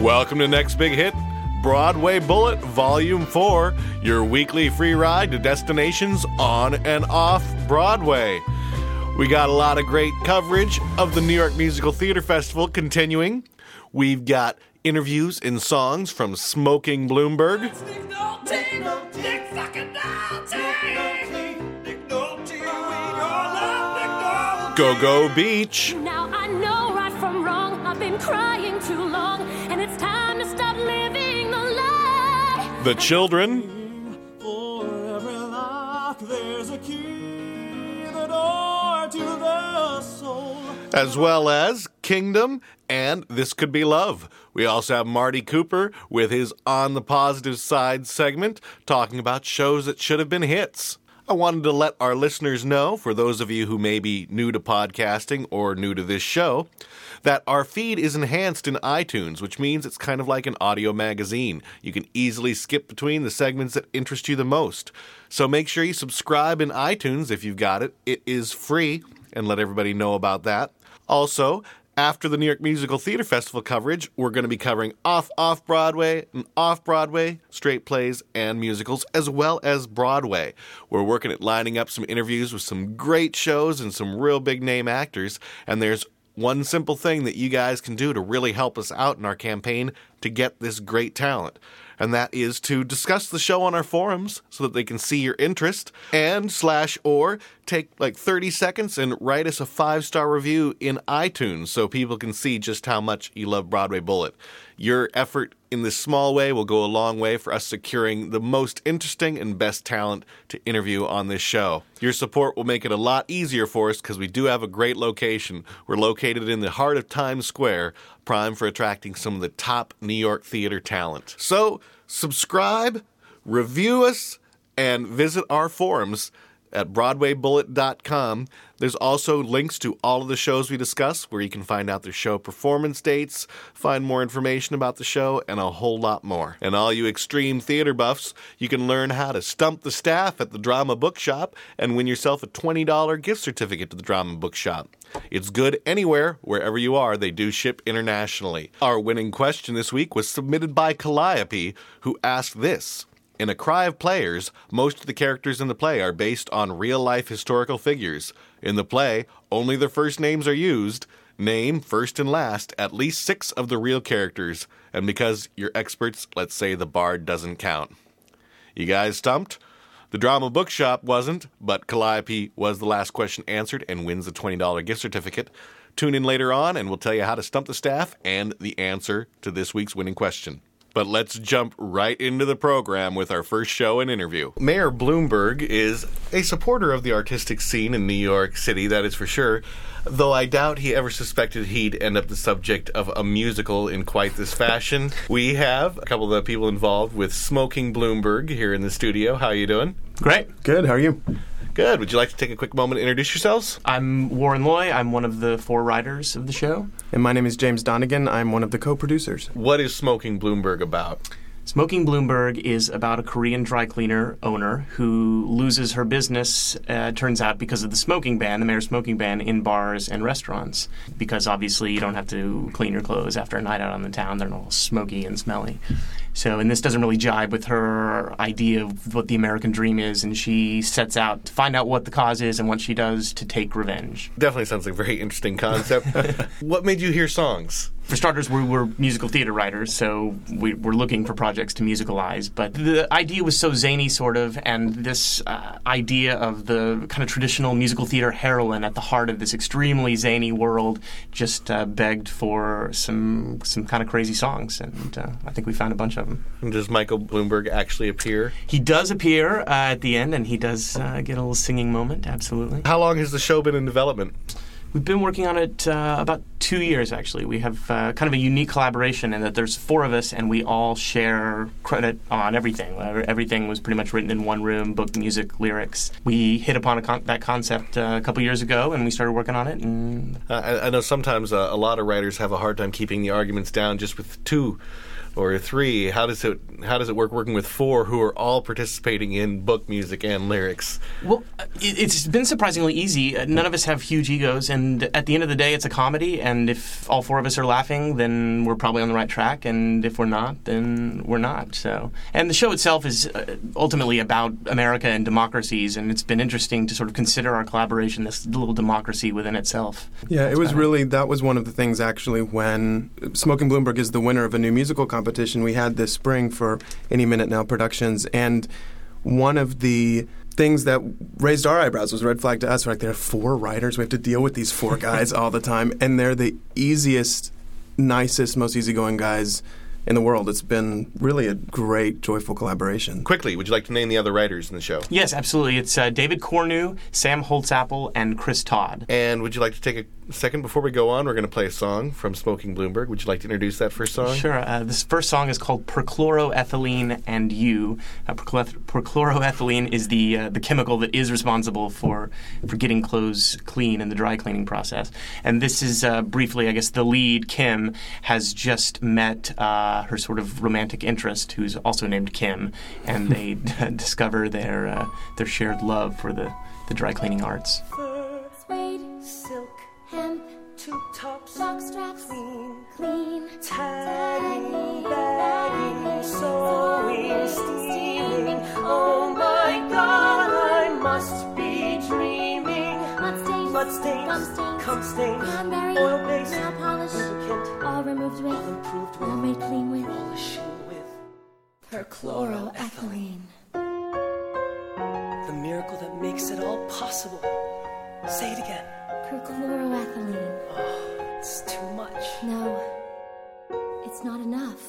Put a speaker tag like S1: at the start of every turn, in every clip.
S1: Welcome to Next Big Hit, Broadway Bullet Volume 4, your weekly free ride to destinations on and off Broadway. We got a lot of great coverage of the New York Musical Theater Festival continuing. We've got interviews and songs from Smoking Bloomberg, Go Go Beach,
S2: Now I know right from wrong. I've been crying The
S1: Children,
S3: lock, there's a key, the door to the soul.
S1: as well as Kingdom and This Could Be Love. We also have Marty Cooper with his On the Positive Side segment talking about shows that should have been hits. I wanted to let our listeners know, for those of you who may be new to podcasting or new to this show, that our feed is enhanced in iTunes, which means it's kind of like an audio magazine. You can easily skip between the segments that interest you the most. So make sure you subscribe in iTunes if you've got it. It is free, and let everybody know about that. Also, after the New York Musical Theater Festival coverage, we're going to be covering off off Broadway and off Broadway straight plays and musicals, as well as Broadway. We're working at lining up some interviews with some great shows and some real big name actors, and there's one simple thing that you guys can do to really help us out in our campaign to get this great talent. And that is to discuss the show on our forums so that they can see your interest and slash or take like 30 seconds and write us a five star review in iTunes so people can see just how much you love Broadway Bullet. Your effort in this small way will go a long way for us securing the most interesting and best talent to interview on this show. Your support will make it a lot easier for us because we do have a great location. We're located in the heart of Times Square, prime for attracting some of the top New York theater talent. So, subscribe, review us, and visit our forums at BroadwayBullet.com. There's also links to all of the shows we discuss where you can find out their show performance dates, find more information about the show, and a whole lot more. And all you extreme theater buffs, you can learn how to stump the staff at the Drama Bookshop and win yourself a $20 gift certificate to the Drama Bookshop. It's good anywhere, wherever you are. They do ship internationally. Our winning question this week was submitted by Calliope, who asked this. In A Cry of Players, most of the characters in the play are based on real life historical figures. In the play, only their first names are used. Name, first and last, at least six of the real characters. And because you're experts, let's say the bard doesn't count. You guys stumped? The Drama Bookshop wasn't, but Calliope was the last question answered and wins the $20 gift certificate. Tune in later on and we'll tell you how to stump the staff and the answer to this week's winning question. But let's jump right into the program with our first show and interview. Mayor Bloomberg is a supporter of the artistic scene in New York City, that is for sure, though I doubt he ever suspected he'd end up the subject of a musical in quite this fashion. We have a couple of the people involved with Smoking Bloomberg here in the studio. How are you doing?
S4: Great. Good. How are you?
S1: Good. Would you like to take a quick moment to introduce yourselves?
S4: I'm Warren Loy. I'm one of the four writers of the show.
S5: And my name is James Donegan. I'm one of the co producers.
S1: What is Smoking Bloomberg about?
S4: Smoking Bloomberg is about a Korean dry cleaner owner who loses her business, uh, turns out, because of the smoking ban, the mayor's smoking ban in bars and restaurants. Because obviously you don't have to clean your clothes after a night out on the town, they're all smoky and smelly. So, and this doesn't really jibe with her idea of what the American dream is, and she sets out to find out what the cause is and what she does to take revenge.
S1: Definitely sounds like a very interesting concept. what made you hear songs?
S4: For starters, we were musical theater writers, so we were looking for projects to musicalize. But the idea was so zany, sort of, and this uh, idea of the kind of traditional musical theater heroine at the heart of this extremely zany world just uh, begged for some some kind of crazy songs, and uh, I think we found a bunch of them.
S1: Does Michael Bloomberg actually appear?
S4: He does appear uh, at the end, and he does uh, get a little singing moment. Absolutely.
S1: How long has the show been in development?
S4: We've been working on it uh, about two years, actually. We have uh, kind of a unique collaboration in that there's four of us and we all share credit on everything. Everything was pretty much written in one room book, music, lyrics. We hit upon con- that concept uh, a couple years ago and we started working on it. And
S1: I, I know sometimes uh, a lot of writers have a hard time keeping the arguments down just with two or three. How does it how does it work working with four who are all participating in book music and lyrics?
S4: Well, uh, it- it's been surprisingly easy. Uh, None of us have huge egos, and at the end of the day, it's a comedy. And if all four of us are laughing, then we're probably on the right track. And if we're not, then we're not. So, and the show itself is uh, ultimately about America and democracies, and it's been interesting to sort of consider our collaboration this little democracy within itself.
S5: Yeah, it was really that was one of the things actually when Smoking Bloomberg is the winner of a new musical competition we had this spring for Any Minute Now Productions, and one of the things that raised our eyebrows was red flag to us. We're like, there are four writers, we have to deal with these four guys all the time, and they're the easiest, nicest, most easygoing guys in the world. It's been really a great, joyful collaboration.
S1: Quickly, would you like to name the other writers in the show?
S4: Yes, absolutely. It's uh, David Cornu, Sam Holtzapple, and Chris Todd.
S1: And would you like to take a second before we go on? We're going to play a song from Smoking Bloomberg. Would you like to introduce that first song?
S4: Sure. Uh, this first song is called Perchloroethylene and You. Uh, perchlor- perchloroethylene is the uh, the chemical that is responsible for for getting clothes clean in the dry cleaning process. And this is uh, briefly, I guess, the lead Kim has just met uh, her sort of romantic interest, who's also named Kim, and they discover their uh, their shared love for the the dry cleaning arts.
S2: Suede,
S6: silk,
S2: hemp,
S6: two tops,
S2: jock straps,
S6: clean,
S2: clean,
S6: tagging, bagging, sewing, steaming. Oh my God, I must be dreaming.
S2: Mud stains, gum stains,
S6: cum stains,
S2: cranberry,
S6: oil base,
S2: nail polish,
S6: lubricant,
S2: all removed with,
S6: improved
S2: all made clean with
S6: with.
S2: perchloroethylene.
S6: The miracle that makes it all possible. Say it again.
S2: Perchloroethylene.
S6: Oh, it's too much.
S2: No, it's not enough.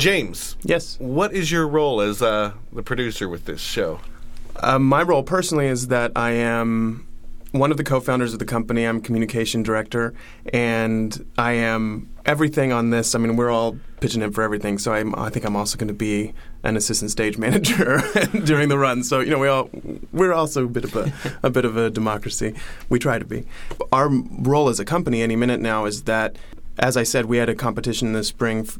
S1: James,
S5: Yes.
S1: what is your role as uh, the producer with this show?
S5: Uh, my role personally is that I am one of the co-founders of the company. I'm communication director, and I am everything on this. I mean, we're all pitching in for everything. So I'm, I think I'm also going to be an assistant stage manager during the run. So you know, we all we're also a bit of a a bit of a democracy. We try to be. Our role as a company, any minute now, is that, as I said, we had a competition this spring f-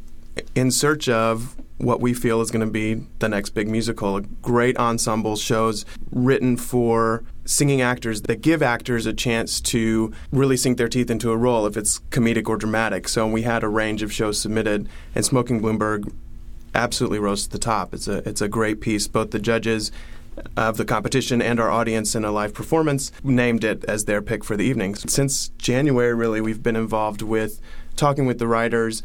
S5: in search of what we feel is going to be the next big musical. A great ensemble shows written for singing actors that give actors a chance to really sink their teeth into a role if it's comedic or dramatic. So we had a range of shows submitted, and Smoking Bloomberg absolutely rose to the top. It's a it's a great piece. Both the judges of the competition and our audience in a live performance named it as their pick for the evening. Since January, really, we've been involved with talking with the writers,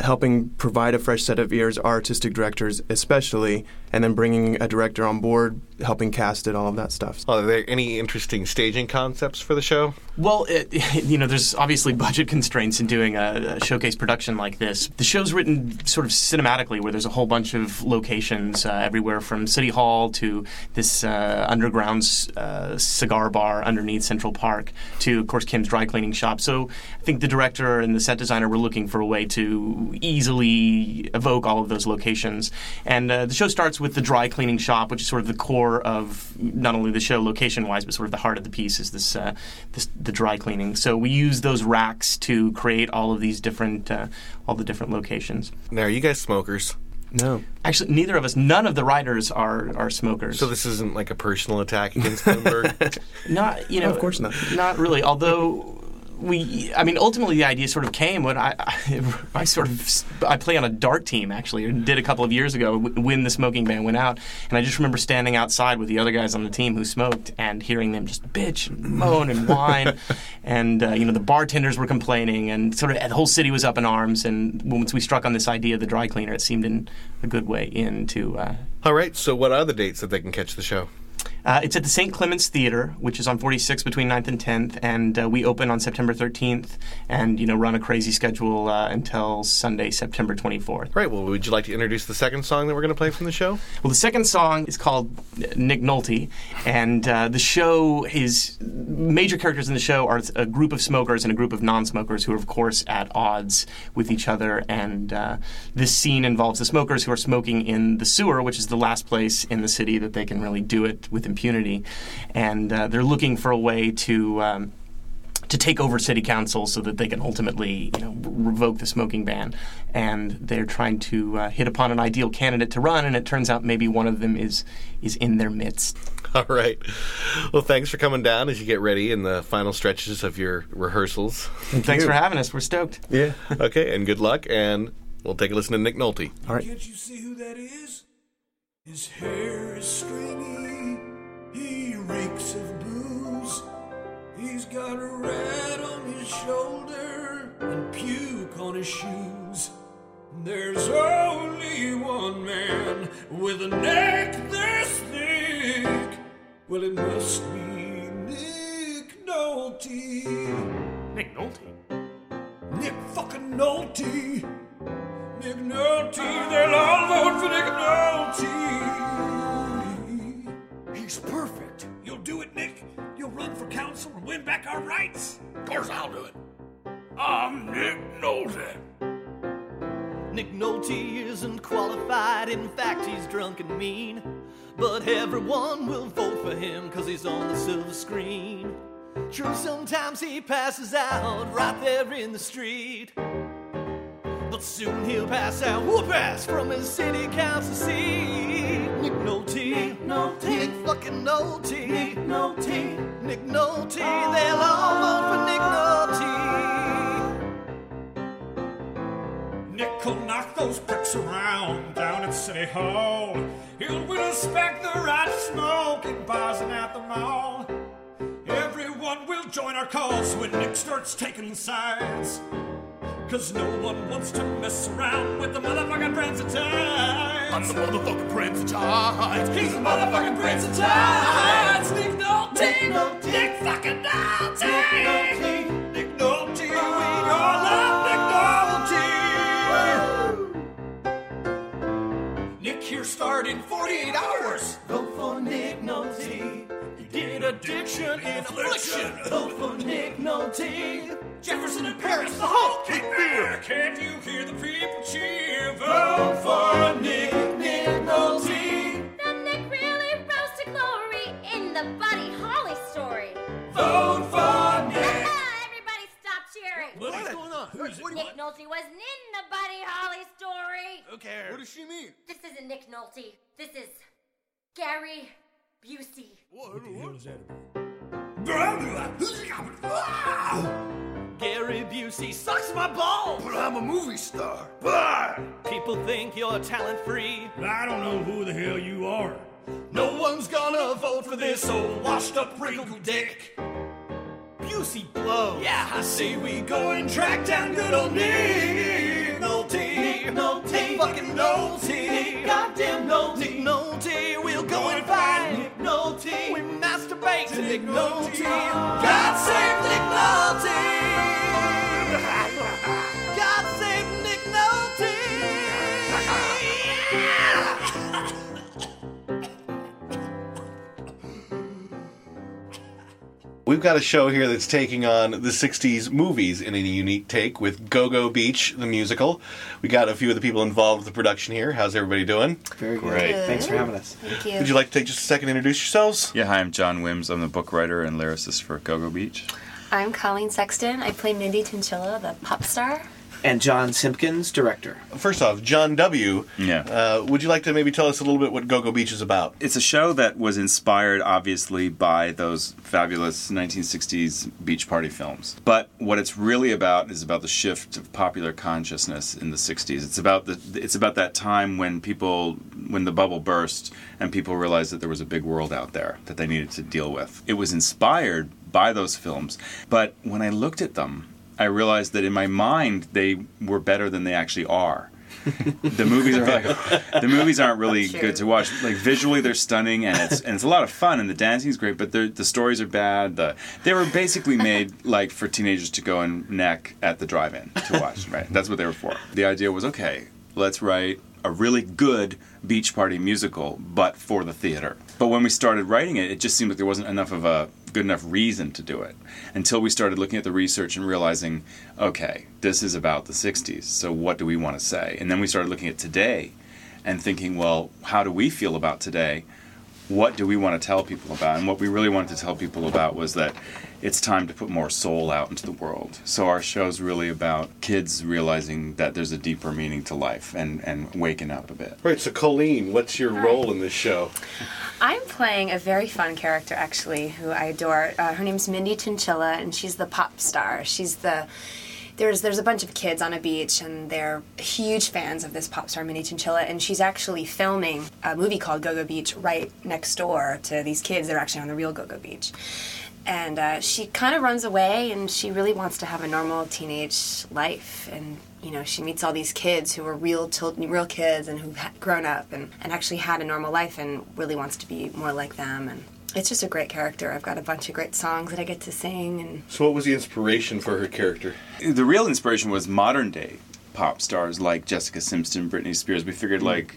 S5: helping provide a fresh set of ears, artistic directors especially, and then bringing a director on board, helping cast it, all of that stuff.
S1: Are there any interesting staging concepts for the show?
S4: Well, it, you know, there's obviously budget constraints in doing a, a showcase production like this. The show's written sort of cinematically, where there's a whole bunch of locations uh, everywhere from City Hall to this uh, underground uh, cigar bar underneath Central Park to, of course, Kim's dry cleaning shop. So I think the director and the set designer were looking for a way to easily evoke all of those locations. And uh, the show starts with the dry cleaning shop, which is sort of the core of not only the show location wise, but sort of the heart of the piece is this, uh, this the dry cleaning. So we use those racks to create all of these different uh, all the different locations.
S1: Now, are you guys smokers?
S5: No.
S4: Actually, neither of us, none of the writers are are smokers.
S1: So this isn't like a personal attack against Bloomberg?
S4: not you know,
S5: of course not.
S4: not really. Although we, I mean, ultimately the idea sort of came when I, I, I sort of I play on a dart team actually, did a couple of years ago when the smoking ban went out, and I just remember standing outside with the other guys on the team who smoked and hearing them just bitch and moan and whine, and uh, you know the bartenders were complaining, and sort of the whole city was up in arms. And once we struck on this idea of the dry cleaner, it seemed in a good way into. Uh,
S1: All right, so what are the dates that they can catch the show?
S4: Uh, it's at the St. Clements Theater, which is on 46 between 9th and 10th, and uh, we open on September 13th, and you know run a crazy schedule uh, until Sunday, September 24th.
S1: All right, well, would you like to introduce the second song that we're going to play from the show?
S4: Well, the second song is called Nick Nolte, and uh, the show is major characters in the show are a group of smokers and a group of non-smokers who are, of course, at odds with each other. And uh, this scene involves the smokers who are smoking in the sewer, which is the last place in the city that they can really do it with impunity, and uh, they're looking for a way to. Um, to take over city council so that they can ultimately, you know, revoke the smoking ban. And they're trying to uh, hit upon an ideal candidate to run, and it turns out maybe one of them is is in their midst.
S1: All right. Well, thanks for coming down as you get ready in the final stretches of your rehearsals.
S4: Thanks for having us. We're stoked.
S5: Yeah.
S1: okay, and good luck, and we'll take a listen to Nick Nolte.
S5: All right.
S7: Can't you see who that is? His hair is stringy. He reeks of booze. He's got a rat on his shoulder and puke on his shoes. There's only one man with a neck this thick. Well, it must be Nick Nolte.
S8: Nick Nolte.
S7: Nick fucking Nolte. Nick Nolte, they'll all vote for Nick Nolte. He's perfect. You'll do it, Nick. You'll run for council and win back our rights. Of course I'll do it. I'm Nick Nolte.
S9: Nick Nolte isn't qualified, in fact, he's drunk and mean. But everyone will vote for him because he's on the silver screen. True, sometimes he passes out right there in the street. But soon he'll pass out, whoop ass from his city council seat. Nick Nolte, Nick Nolte, Nick fucking Nolte, Nick Nolte, Nick Nolte, oh. they'll all vote for Nick Nolte.
S7: Nick will knock those pricks around down at City Hall. He'll win us back the right smoking bars and at the mall. Everyone will join our cause when Nick starts taking sides. Cause no one wants to mess around with the motherfucking Prince of Tides. I'm the motherfucking Prince of Tides. He's the motherfucking Prince of Tides. Nick Nolte. Nick Nolte. Nick fucking Nolte. Nick Nolte. We all love Nick Nolte. Nick hears
S3: start in 48 hours.
S9: Vote
S3: addiction in affliction.
S9: Vote for Nick Nolte.
S3: Jefferson in Paris, the Hulk, Cape Fear. Can't you hear the people cheer? Vote for Nick, Nick Nolte.
S2: The Nick really rose to glory in the Buddy Holly story.
S3: Vote for Nick.
S2: Everybody stop cheering.
S3: What is going on? Who's it?
S2: Nick Nolte wasn't in the Buddy Holly story.
S3: Who cares? What does she mean?
S2: This isn't Nick Nolte. This is Gary Busey.
S9: Gary Busey sucks my balls.
S3: But I'm a movie star.
S9: People think you're talent free.
S3: I don't know who the hell you are. No one's gonna vote for this old washed up wrinkled dick.
S9: Busey blows.
S3: Yeah, I say we go and track down good old Nick Nolte.
S9: Nick Nolte.
S3: Fucking Nolte.
S9: Nick goddamn Nolte. Nick Nolte. We'll go and find Nick Nolte. We masturbate to Nick Nolte. God save Nick Nolte.
S1: We've got a show here that's taking on the 60s movies in a unique take with Go Go Beach, the musical. We got a few of the people involved with the production here. How's everybody doing?
S10: Very good.
S11: Great.
S10: Thanks for having us.
S12: Thank you.
S1: Would you like to take just a second to introduce yourselves?
S11: Yeah, hi, I'm John Wims. I'm the book writer and lyricist for Go Go Beach.
S12: I'm Colleen Sexton. I play Mindy Chinchilla, the pop star.
S10: And John Simpkins, director.
S1: First off, John W.
S11: Yeah.
S1: Uh, would you like to maybe tell us a little bit what Go Go Beach is about?
S11: It's a show that was inspired, obviously, by those fabulous 1960s beach party films. But what it's really about is about the shift of popular consciousness in the 60s. It's about the it's about that time when people when the bubble burst and people realized that there was a big world out there that they needed to deal with. It was inspired by those films, but when I looked at them, I realized that in my mind they were better than they actually are. the movies are like the movies aren't really
S12: True.
S11: good to watch. Like visually, they're stunning and it's and it's a lot of fun and the dancing is great, but the stories are bad. The they were basically made like for teenagers to go and neck at the drive-in to watch. Right, that's what they were for. The idea was okay, let's write a really good beach party musical, but for the theater. But when we started writing it, it just seemed like there wasn't enough of a good enough reason to do it until we started looking at the research and realizing, okay, this is about the 60s, so what do we want to say? And then we started looking at today and thinking, well, how do we feel about today? What do we want to tell people about? And what we really wanted to tell people about was that it's time to put more soul out into the world. So our show's really about kids realizing that there's a deeper meaning to life and, and waking up a bit.
S1: Right, so Colleen, what's your role in this show?
S12: I'm playing a very fun character, actually, who I adore. Uh, her name's Mindy Chinchilla, and she's the pop star. She's the there's there's a bunch of kids on a beach, and they're huge fans of this pop star, Mindy Chinchilla, and she's actually filming a movie called Go Go Beach right next door to these kids. They're actually on the real Go Go Beach. And uh, she kind of runs away, and she really wants to have a normal teenage life. And you know, she meets all these kids who are real, til- real kids, and who've grown up and, and actually had a normal life, and really wants to be more like them. And it's just a great character. I've got a bunch of great songs that I get to sing, and
S1: So, what was the inspiration for her character?
S11: The real inspiration was modern day pop stars like Jessica Simpson, Britney Spears. We figured like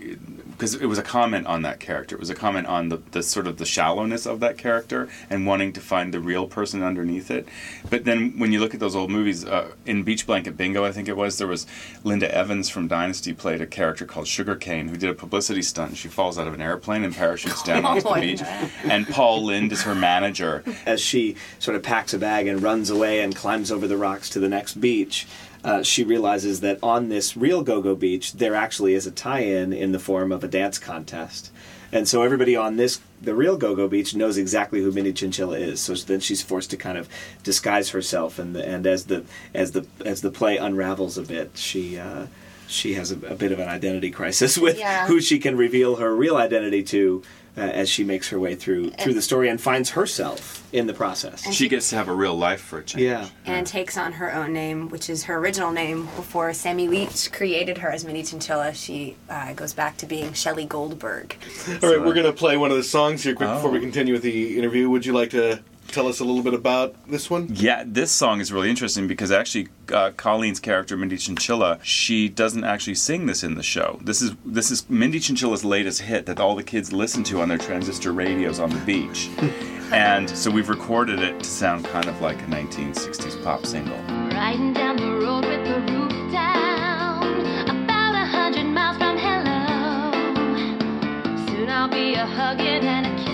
S11: because it was a comment on that character. It was a comment on the, the sort of the shallowness of that character and wanting to find the real person underneath it. But then when you look at those old movies, uh, in Beach Blanket Bingo, I think it was, there was Linda Evans from Dynasty played a character called Sugarcane who did a publicity stunt. She falls out of an airplane and parachutes down onto the
S12: Oh,
S11: beach. And Paul Lynde is her manager.
S10: As she sort of packs a bag and runs away and climbs over the rocks to the next beach, uh, she realizes that on this real Go Go Beach, there actually is a tie in in the form of a dance contest. And so everybody on this, the real Go Go Beach, knows exactly who Minnie Chinchilla is. So then she's forced to kind of disguise herself, and the, and as the as the as the play unravels a bit, she uh, she has a, a bit of an identity crisis with
S12: Yeah.
S10: who she can reveal her real identity to. Uh, as she makes her way through through the story and finds herself in the process.
S11: She gets to have a real life for a change.
S10: Yeah.
S12: and takes on her own name, which is her original name before Sammy Leach created her as Minnie Chinchilla. She uh, goes back to being Shelley Goldberg.
S1: All right, we're going to play one of the songs here quick before we
S11: Oh.
S1: continue with the interview. Would you like to tell us a little bit about this one?
S11: Yeah, this song is really interesting because actually, uh, Colleen's character Mindy Chinchilla, she doesn't actually sing this in the show. This is this is Mindy Chinchilla's latest hit that all the kids listen to on their transistor radios on the beach, and so we've recorded it to sound kind of like a 1960s pop single.
S2: Riding down the road with the roof down, about hundred miles from hello. Soon I'll be a hugging and a kissing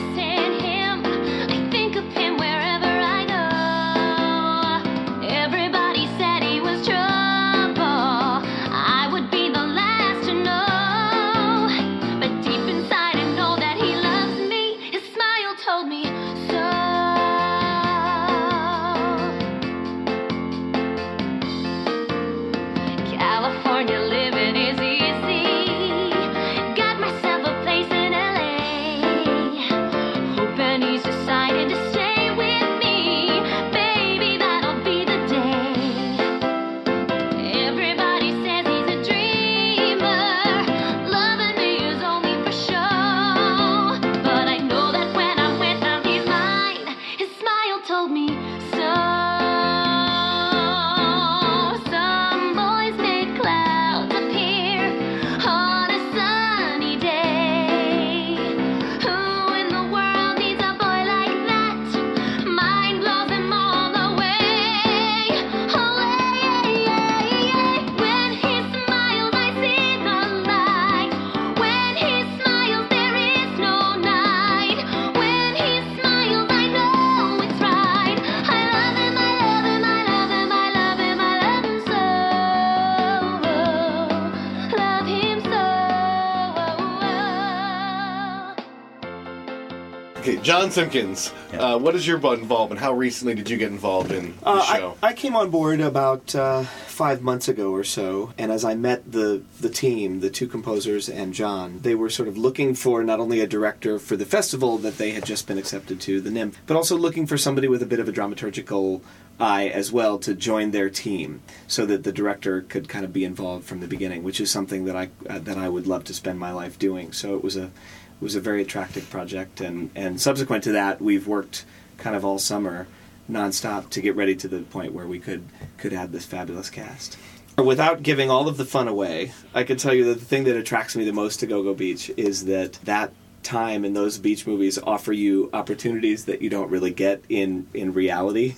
S1: John Simpkins. Uh, what is your involvement? How recently did you get involved in the
S10: Uh,
S1: show?
S10: I, I came on board about uh, five months ago or so, and as I met the the team, the two composers and John, they were sort of looking for not only a director for the festival that they had just been accepted to, the NIM, but also looking for somebody with a bit of a dramaturgical eye as well to join their team, so that the director could kind of be involved from the beginning, which is something that I uh, that I would love to spend my life doing. So it was a it was a very attractive project, and and subsequent to that, we've worked kind of all summer nonstop to get ready to the point where we could could add this fabulous cast. Without giving all of the fun away, I can tell you that the thing that attracts me the most to Go-Go Beach is that that time and those beach movies offer you opportunities that you don't really get in in reality.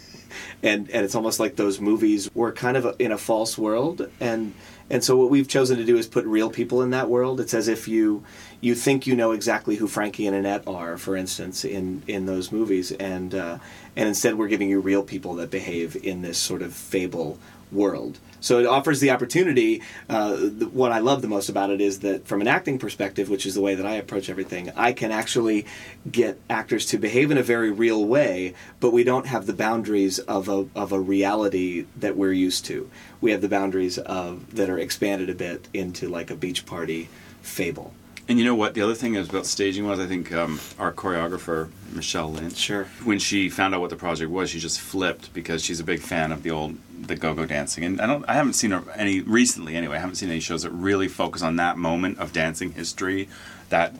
S10: And and it's almost like those movies were kind of in a false world and and so what we've chosen to do is put real people in that world. It's as if you you think you know exactly who Frankie and Annette are, for instance, in in those movies, and uh, and instead we're giving you real people that behave in this sort of fable world. So it offers the opportunity. Uh, what I love the most about it is that, from an acting perspective, which is the way that I approach everything, I can actually get actors to behave in a very real way, but we don't have the boundaries of a of a reality that we're used to. We have the boundaries of that are expanded a bit into like a beach party fable.
S11: And you know what? The other thing is about staging was I think um, our choreographer Michelle Lynch.
S10: Sure.
S11: When she found out what the project was, she just flipped because she's a big fan of the old the go-go dancing, and I don't I haven't seen her any recently anyway. I haven't seen any shows that really focus on that moment of dancing history, that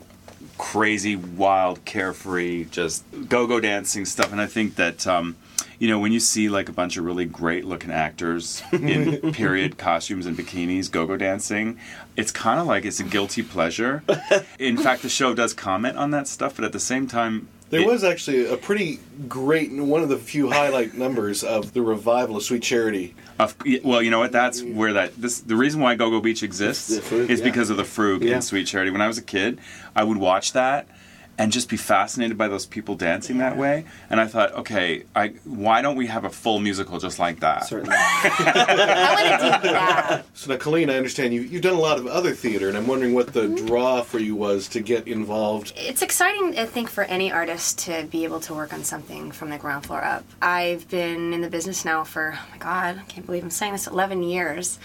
S11: crazy, wild, carefree, just go-go dancing stuff. And I think that. Um, you know, when you see like a bunch of really great looking actors in period costumes and bikinis go go dancing, it's kind of like it's a guilty pleasure. In fact, the show does comment on that stuff, but at the same time,
S1: There
S11: it-
S1: was actually a pretty great, one of the few highlight numbers of the revival of Sweet Charity.
S11: Of, well, you know what? That's where that this the reason why Go Go Beach exists is
S10: yeah.
S11: because of the Frug
S10: Yeah.
S11: and Sweet Charity. When I was a kid, I would watch that and just be fascinated by those people dancing that way. And I thought, okay, I why don't we have a full musical just like that?
S10: Certainly.
S12: I want to do that.
S1: So now, Colleen, I understand you, you've done a lot of other theater, and I'm wondering what the mm-hmm. draw for you was to get involved.
S12: It's exciting, I think, for any artist to be able to work on something from the ground floor up. I've been in the business now for, oh my God, I can't believe I'm saying this, 11 years.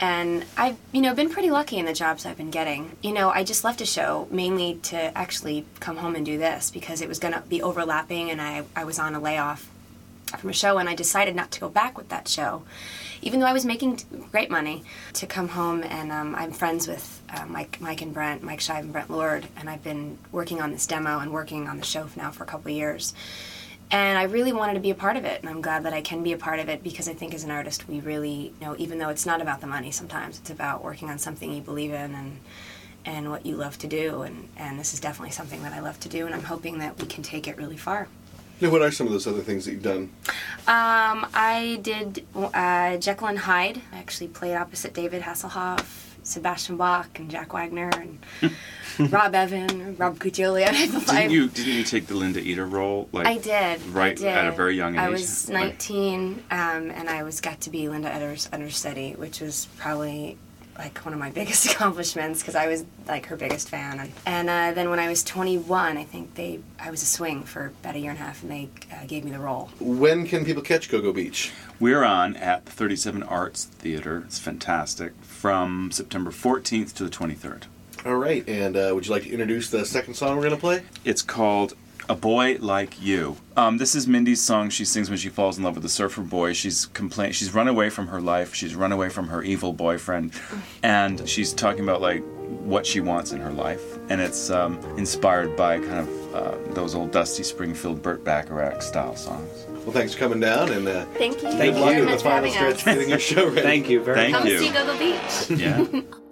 S12: And I've, you know, been pretty lucky in the jobs I've been getting. You know, I just left a show mainly to actually come home and do this because it was going to be overlapping and I, I was on a layoff from a show and I decided not to go back with that show. Even though I was making great money, to come home and um, I'm friends with uh, Mike, Mike and Brent, Mike Shive and Brent Lord, and I've been working on this demo and working on the show now for a couple years. and I really wanted to be a part of it, and I'm glad that I can be a part of it because I think as an artist, we really, you know, even though it's not about the money, sometimes it's about working on something you believe in and and what you love to do, and and this is definitely something that I love to do, and I'm hoping that we can take it really far.
S1: Now, what are some of those other things that you've done?
S12: Um, I did uh, Jekyll and Hyde. I actually played opposite David Hasselhoff, Sebastian Bach, and Jack Wagner, and Rob Evan, Rob Cuccioli.
S2: Didn't you didn't you take the Linda Eder role? Like
S12: I did.
S2: right
S12: I did.
S2: at a very young age.
S12: I was 19, um, and I was got to be Linda Eder's understudy, which was probably like one of my biggest accomplishments because I was like her biggest fan. And, and uh, then when I was 21, I think they I was a swing for about a year and a half, and they uh, gave me the role.
S1: When can people catch Go Go Beach?
S2: We're on at the 37 Arts Theater. It's fantastic. From September 14th to the 23rd.
S1: All right, and uh, would you like to introduce the second song we're going to play?
S2: It's called A Boy Like You. Um, this is Mindy's song she sings when she falls in love with a surfer boy. She's complain she's run away from her life, she's run away from her evil boyfriend, and she's talking about like what she wants in her life. And it's um, inspired by kind of uh, those old Dusty Springfield Burt Bacharach style songs.
S1: Well, thanks for coming down, and uh,
S12: Thank you.
S10: Thank
S1: good luck
S10: you.
S1: in the final stretch
S12: us.
S1: getting your show ready.
S10: Thank you very
S2: Thank
S10: much.
S12: Come
S2: you.
S12: see Gogo Beach.
S2: Yeah.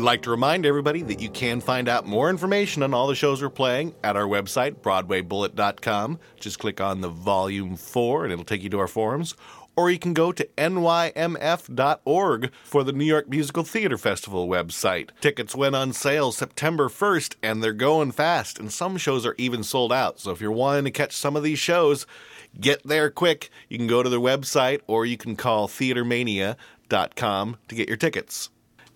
S1: I'd like to remind everybody that you can find out more information on all the shows we're playing at our website, BroadwayBullet.com. Just click on the Volume 4 and it'll take you to our forums. Or you can go to nymf.org for the New York Musical Theater Festival website. Tickets went on sale September 1st and they're going fast, and some shows are even sold out. So if you're wanting to catch some of these shows, get there quick. You can go to their website or you can call theatermania.com to get your tickets.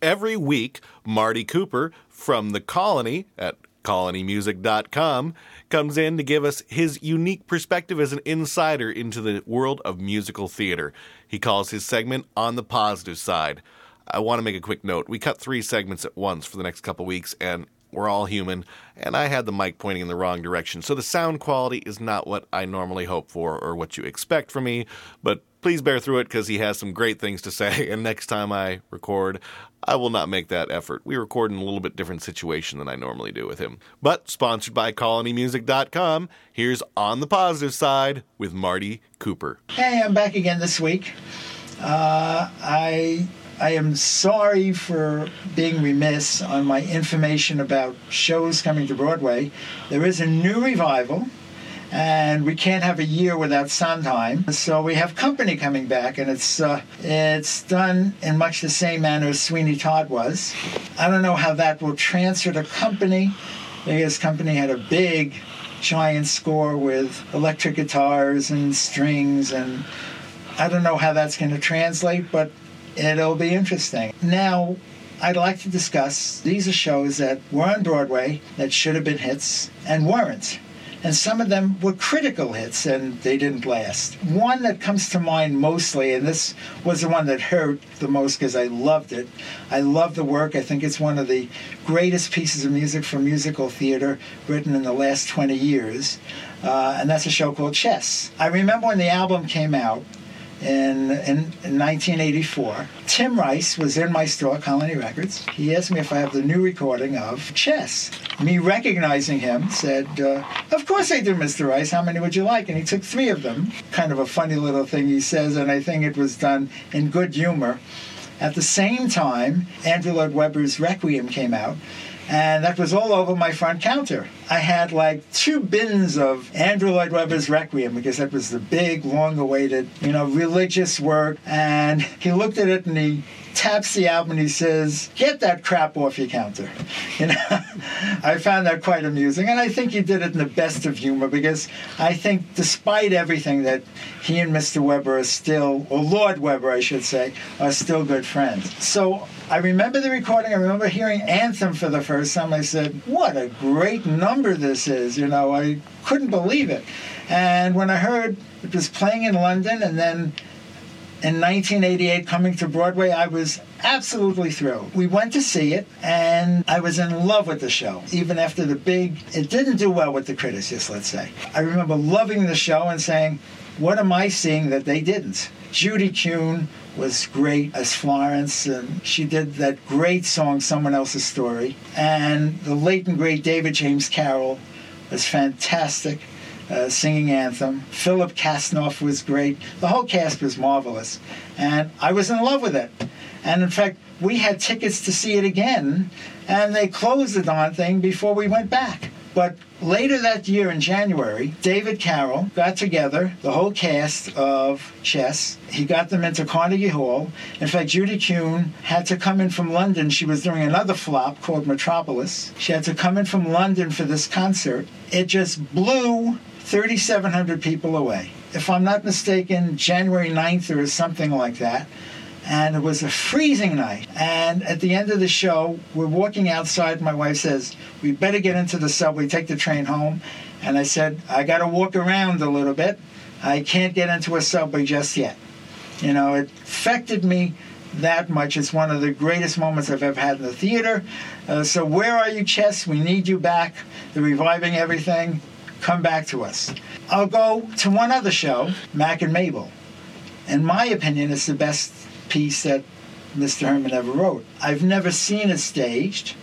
S1: Every week, Marty Cooper from The Colony at colonymusic.com comes in to give us his unique perspective as an insider into the world of musical theater. He calls his segment On the Positive Side. I want to make a quick note. We cut three segments at once for the next couple weeks, and We're all human, and I had the mic pointing in the wrong direction, so the sound quality is not what I normally hope for or what you expect from me, but please bear through it because he has some great things to say, and next time I record, I will not make that effort. We record in a little bit different situation than I normally do with him. But sponsored by colonymusic.com, here's On the Positive Side with Marty Cooper.
S13: Hey, I'm back again this week. Uh, I I am sorry for being remiss on my information about shows coming to Broadway. There is a new revival, and we can't have a year without Sondheim. So we have Company coming back, and it's uh, it's done in much the same manner as Sweeney Todd was. I don't know how that will transfer to Company, because Company had a big, giant score with electric guitars and strings and I don't know how that's going to translate, but it'll be interesting. Now, I'd like to discuss these are shows that were on Broadway that should have been hits and weren't. And some of them were critical hits and they didn't last. One that comes to mind mostly, and this was the one that hurt the most because I loved it. I love the work. I think it's one of the greatest pieces of music for musical theater written in the last 20 years. Uh, and that's a show called Chess. I remember when the album came out, in, in, in 1984. Tim Rice was in my store, Colony Records. He asked me if I have the new recording of Chess. Me recognizing him said, uh, Of course I do, Mr. Rice. How many would you like? And he took three of them. Kind of a funny little thing he says, and I think it was done in good humor. At the same time, Andrew Lloyd Webber's Requiem came out, and that was all over my front counter. I had like two bins of Andrew Lloyd Webber's Requiem because that was the big, long-awaited, you know, religious work. And he looked at it and he taps the album and he says, "Get that crap off your counter." You know, I found that quite amusing, and I think he did it in the best of humor because I think, despite everything, that he and Mr. Webber are still, or Lord Webber, I should say, are still good friends. So I remember the recording. I remember hearing Anthem for the first time. I said, "What a great number this is!" You know, I couldn't believe it. And when I heard it was playing in London, and then in 1988 coming to Broadway, I was absolutely thrilled. We went to see it, and I was in love with the show. Even after the big, it didn't do well with the critics, let's say. I remember loving the show and saying, "What am I seeing that they didn't?" Judy Kuhn was great as Florence, and she did that great song, Someone Else's Story. And the late and great David James Carroll was fantastic. Uh, singing anthem. Philip Casnoff was great. The whole cast was marvelous. And I was in love with it. And in fact, we had tickets to see it again, and they closed the darn thing before we went back. But later that year in January, David Carroll got together the whole cast of Chess. He got them into Carnegie Hall. In fact, Judy Kuhn had to come in from London. She was doing another flop called Metropolis. She had to come in from London for this concert. It just blew 3,700 people away. If I'm not mistaken, January 9th or something like that. And it was a freezing night. And at the end of the show, we're walking outside. My wife says, We better get into the subway, take the train home. And I said, I got to walk around a little bit. I can't get into a subway just yet. You know, it affected me that much. It's one of the greatest moments I've ever had in the theater. Uh, so, where are you, Chess? We need you back. They're reviving everything. Come back to us. I'll go to one other show, Mack and Mabel. In my opinion, it's the best piece that Mr. Herman ever wrote. I've never seen it staged.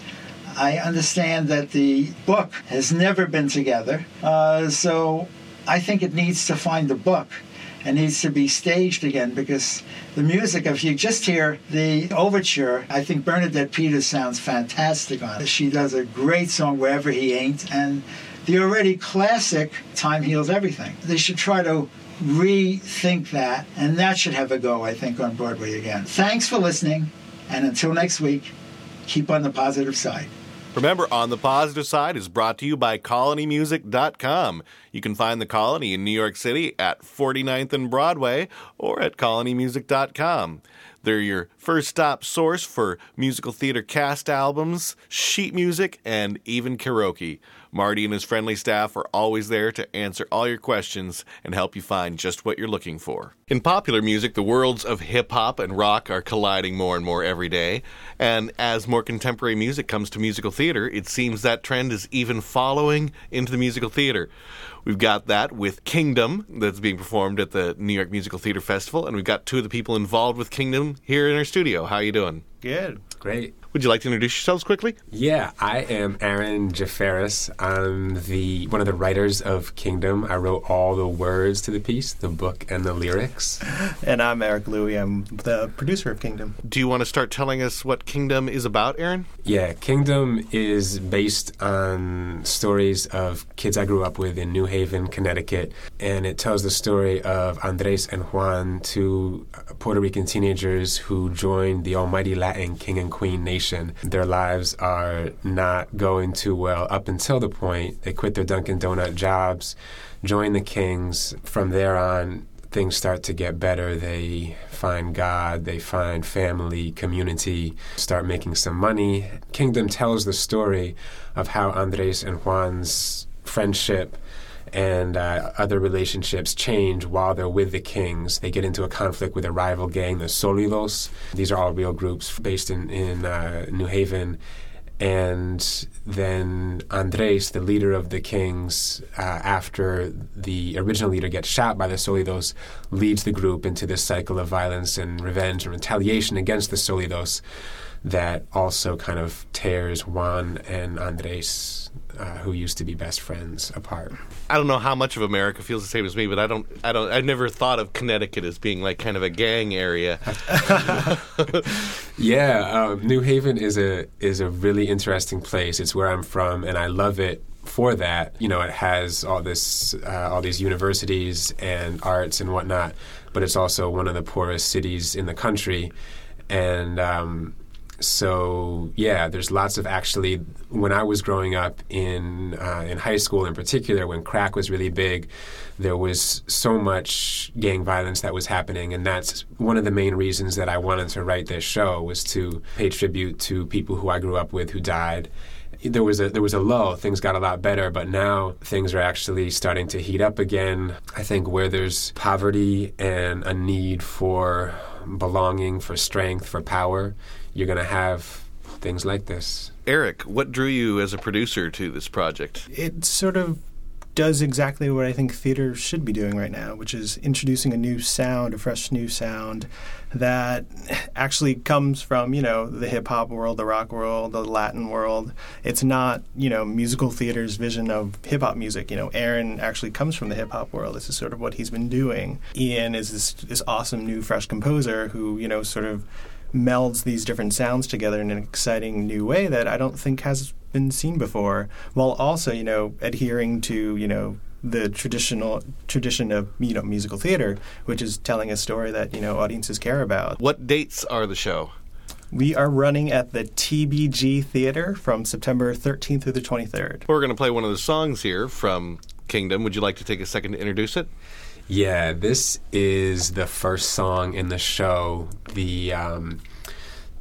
S13: I understand that the book has never been together, uh, so I think it needs to find the book and needs to be staged again because the music, if you just hear the overture, I think Bernadette Peters sounds fantastic on it. She does a great song, Wherever He Ain't, and the already classic Time Heals Everything. They should try to rethink that, and that should have a go, I think, on Broadway again. Thanks for listening, and until next week, keep on the positive side.
S1: Remember, On the Positive Side is brought to you by colonymusic.com. You can find the Colony in New York City at 49th and Broadway or at colonymusic.com. They're your first stop source for musical theater cast albums, sheet music, and even karaoke. Marty and his friendly staff are always there to answer all your questions and help you find just what you're looking for. In popular music, the worlds of hip hop and rock are colliding more and more every day. And as more contemporary music comes to musical theater, it seems that trend is even following into the musical theater. We've got that with Kingdom that's being performed at the New York Musical Theater Festival, and we've got two of the people involved with Kingdom here in our studio. How are you doing?
S14: Good. Great.
S1: Would you like to introduce yourselves quickly?
S14: Yeah, I am Aaron Jafferis. I'm the one of the writers of Kingdom. I wrote all the words to the piece, the book, and the lyrics.
S15: And I'm Eric Louie. I'm the producer of Kingdom.
S1: Do you want to start telling us what Kingdom is about, Aaron?
S14: Yeah, Kingdom is based on stories of kids I grew up with in New Haven, Connecticut, and it tells the story of Andres and Juan, two Puerto Rican teenagers who joined the almighty Latin king and queen nation. Their lives are not going too well up until the point they quit their Dunkin' Donut jobs, join the Kings. From there on, things start to get better. They find God, they find family, community, start making some money. Kingdom tells the story of how Andres and Juan's friendship and uh, other relationships change while they're with the Kings. They get into a conflict with a rival gang, the Solidos. These are all real groups based in, in uh, New Haven. And then Andres, the leader of the Kings, uh, after the original leader gets shot by the Solidos, leads the group into this cycle of violence and revenge and retaliation against the Solidos that also kind of tears Juan and Andres, uh, who used to be best friends, apart.
S1: I don't know how much of America feels the same as me, but I don't. I don't. I've never thought of Connecticut as being like kind of a gang area.
S14: Yeah, um, New Haven is a is a really interesting place. It's where I'm from, and I love it for that. You know, it has all this, uh, all these universities and arts and whatnot, but it's also one of the poorest cities in the country, and um, so yeah, there's lots of actually. When I was growing up in uh, in high school, in particular, when crack was really big, there was so much gang violence that was happening, and that's one of the main reasons that I wanted to write this show was to pay tribute to people who I grew up with who died. There was a there was a lull. Things got a lot better, but now things are actually starting to heat up again. I think where there's poverty and a need for belonging, for strength, for power, you're going to have things like this.
S1: Eric, what drew you as a producer to this project?
S15: It sort of does exactly what I think theater should be doing right now, which is introducing a new sound, a fresh new sound that actually comes from, you know, the hip hop world, the rock world, the Latin world. It's not, you know, musical theater's vision of hip hop music. You know, Aaron actually comes from the hip hop world. This is sort of what he's been doing. Ian is this, this awesome new fresh composer who, you know, sort of melds these different sounds together in an exciting new way that I don't think has been seen before, while also, you know, adhering to, you know, the traditional tradition of you know musical theater, which is telling a story that you know audiences care about.
S1: What dates are the show?
S15: We are running at the TBG Theater from September 13th through the 23rd.
S1: We're going to play one of the songs here from Kingdom. Would you like to take a second to introduce it?
S14: Yeah, this is the first song in the show. The um,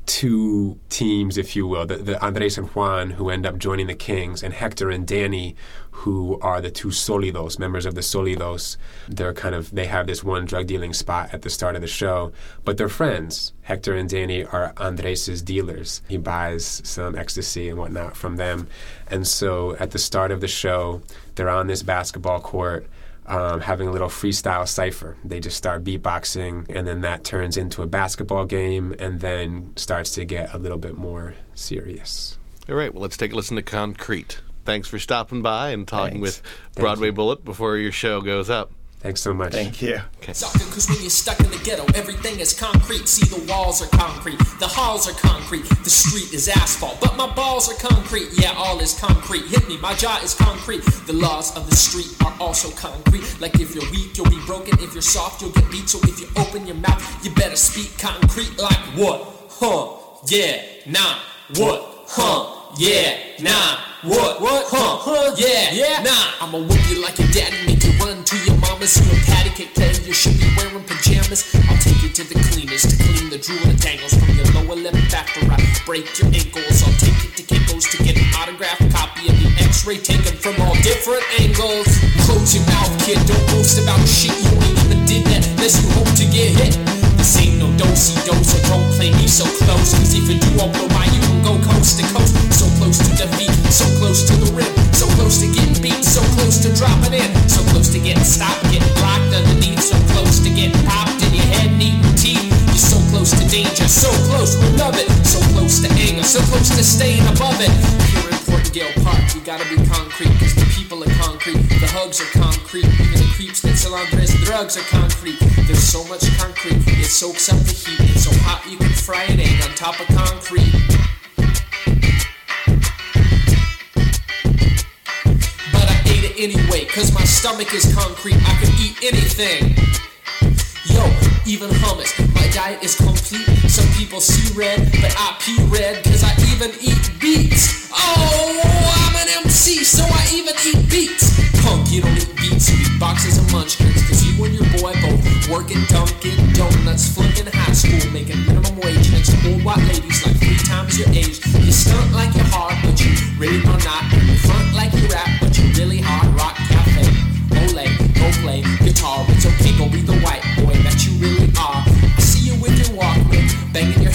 S14: two teams, if you will, the, the Andres and Juan, who end up joining the Kings, and Hector and Danny, who are the two Solidos, members of the Solidos. They're kind of they have this one drug dealing spot at the start of the show, but they're friends. Hector and Danny are Andres's dealers. He buys some ecstasy and whatnot from them, and so at the start of the show, they're on this basketball court um, having a little freestyle cipher. They just start beatboxing, and then that turns into a basketball game, and then starts to get a little bit more serious.
S1: All right, well, let's take a listen to Concrete. Thanks for stopping by and talking
S14: Thanks.
S1: with Broadway
S14: you.
S1: Bullet before your show goes up.
S14: Thanks so much.
S15: Thank you.
S16: Sucker, cause when you're stuck in the ghetto, everything is concrete. See, the walls are concrete, the halls are concrete, the street is asphalt, but my balls are concrete. Yeah, all is concrete. Hit me, my jaw is concrete. The laws of the street are also concrete. Like if you're weak, you'll be broken. If you're soft, you'll get beat. So if you open your mouth, you better speak concrete. Like what? Huh? Yeah, nah. What? Huh? Yeah, nah. What? What? Huh? Huh? Yeah, yeah. Nah. I'ma whip you like your daddy, make you run to your mama's. You a patty cake player, you should be wearing pajamas. I'll take you to the cleaners to clean the drool and dangles from your lower lip after I break your ankles. I'll take you to Kinko's to get an autographed copy of the X-ray taken from all different angles. Close your mouth, kid. Don't boast about shit you ain't even did that unless you hope to get hit. This ain't no dosey dose, so don't play me so close. Cause if you do, I'll blow by and go coast to coast. So close to defeat, so close to the rim, so close to getting beat, so close to dropping in, so close to getting stopped, getting blocked underneath, so close to getting popped in your head and eating teeth. You're so close to danger, so close, we love it. So close to anger, so close to staying above it. Here in Portingale Park, you gotta be concrete, cause the people are concrete, the hugs are concrete, even the creeps that sell Andres drugs are concrete. There's so much concrete, it soaks up the heat, it's so hot you can fry an egg on top of concrete. Anyway, cause my stomach is concrete, I can eat anything. Even hummus. My diet is complete. Some people see red, but I pee red cause I even eat beets. Oh, I'm an MC, so I even eat beets. Punk, you don't eat beets, you eat boxes of munchkins. Cause you and your boy both working Dunkin' Donuts, flunking high school, making minimum wage next to old white ladies like three times your age. You stunt like you're hard, but you really are not. You front like you rap, but you really hard rock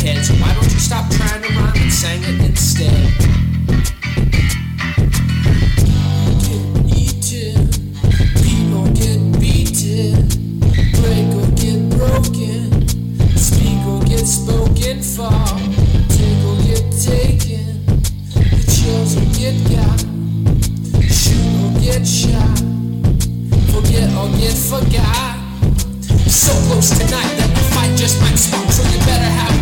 S16: So why don't you stop trying to rhyme and sing it instead? Get eaten, people get beaten, break or get broken, speak or get spoken take or get taken, the chills or get got, shoot or get shot forget or get forgot. So close tonight that the fight just might spark. So you better have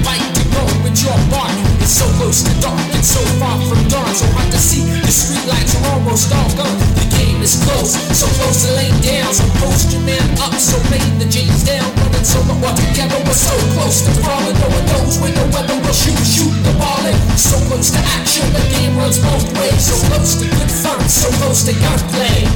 S16: so close to dark, and so far from dawn. So hard to see, the street lights are almost all gone. Oh, the game is close, so close to laying down. So post your man up, so laying the jeans down. Running so all together, we're so close to falling. No one knows when the weather will shoot, shoot the ball in. So close to action, the game runs both ways. So close to good fun, so close to gunplay.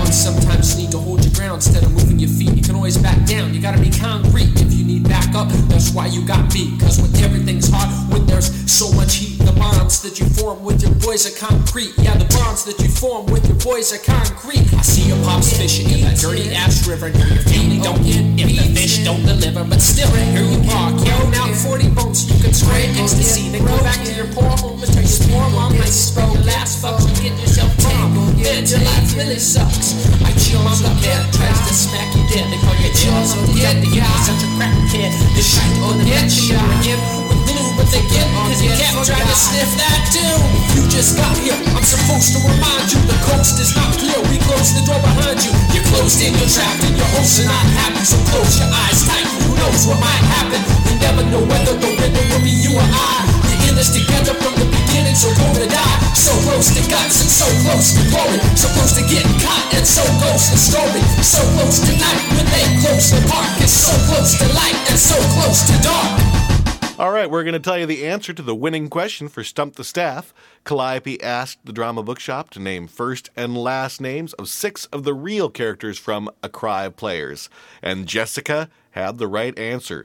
S16: One sometimes need to hold your ground instead of moving your feet. You can always back down. You gotta be concrete if you need backup. That's why you got me. Cause when everything's hot, when there's so much heat, the bonds that you form with your boys are concrete. Yeah, the bonds that you form with your boys are concrete. I see your pops fishing in that dirty ass river. No, your family don't get if the fish don't deliver. But still, here you are, carrying out 40 boats. You can spray ecstasy, then go back to your poor home your poor mom nice spell the last fucks you get yourself from. Man, your life really sucks. I chill on the bed, tries to smack you dead. They call you chills on the dead. They give you such a crackhead. The shit on the head, you again with glue, but they get cause you kept trying to sniff that too. You just got here. I'm supposed to remind you the coast is not clear. We close the door behind you. You're closed in, you're trapped, and your hosts are not happy. So close your eyes tight. Who knows what might happen? We never know whether the winner will be you or I. In this together from the beginning, so go to die. So close to guts and so close to glory. So close to getting caught and so close to story. So close to night when they close the park. It's so close to light and so close to dark.
S1: All right, we're going to tell you the answer to the winning question for Stump the Staff. Calliope asked the Drama Bookshop to name first and last names of six of the real characters from A Cry of Players. And Jessica had the right answer.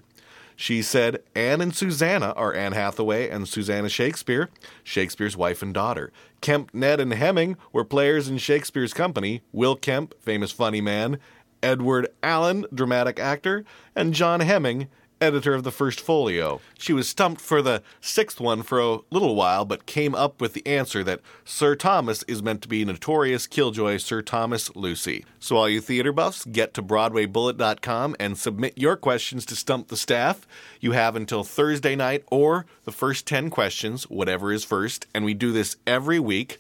S1: She said Anne and Susanna are Anne Hathaway and Susanna Shakespeare, Shakespeare's wife and daughter. Kemp, Ned, and Hemming were players in Shakespeare's company. Will Kemp, famous funny man, Edward Alleyn, dramatic actor, and John Hemming, editor of the first folio. She was stumped for the sixth one for a little while, but came up with the answer that Sir Thomas is meant to be notorious killjoy Sir Thomas Lucy. So, all you theater buffs, get to BroadwayBullet.com and submit your questions to Stump the Staff. You have until Thursday night or the first 10 questions, whatever is first, and we do this every week.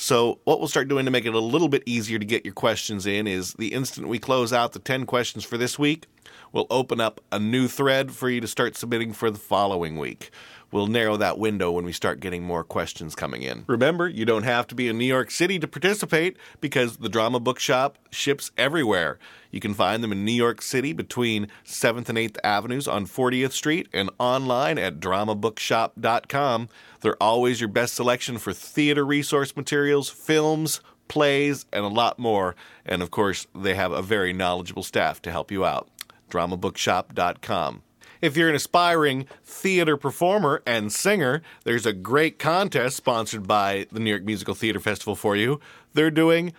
S1: So, what we'll start doing to make it a little bit easier to get your questions in is the instant we close out the 10 questions for this week, we'll open up a new thread for you to start submitting for the following week. We'll narrow that window when we start getting more questions coming in. Remember, you don't have to be in New York City to participate because the Drama Bookshop ships everywhere. You can find them in New York City between 7th and 8th Avenues on 40th Street and online at dramabookshop.com. They're always your best selection for theater resource materials, films, plays, and a lot more. And of course, they have a very knowledgeable staff to help you out. dramabookshop.com. If you're an aspiring theater performer and singer, there's a great contest sponsored by the New York Musical Theater Festival for you. They're doing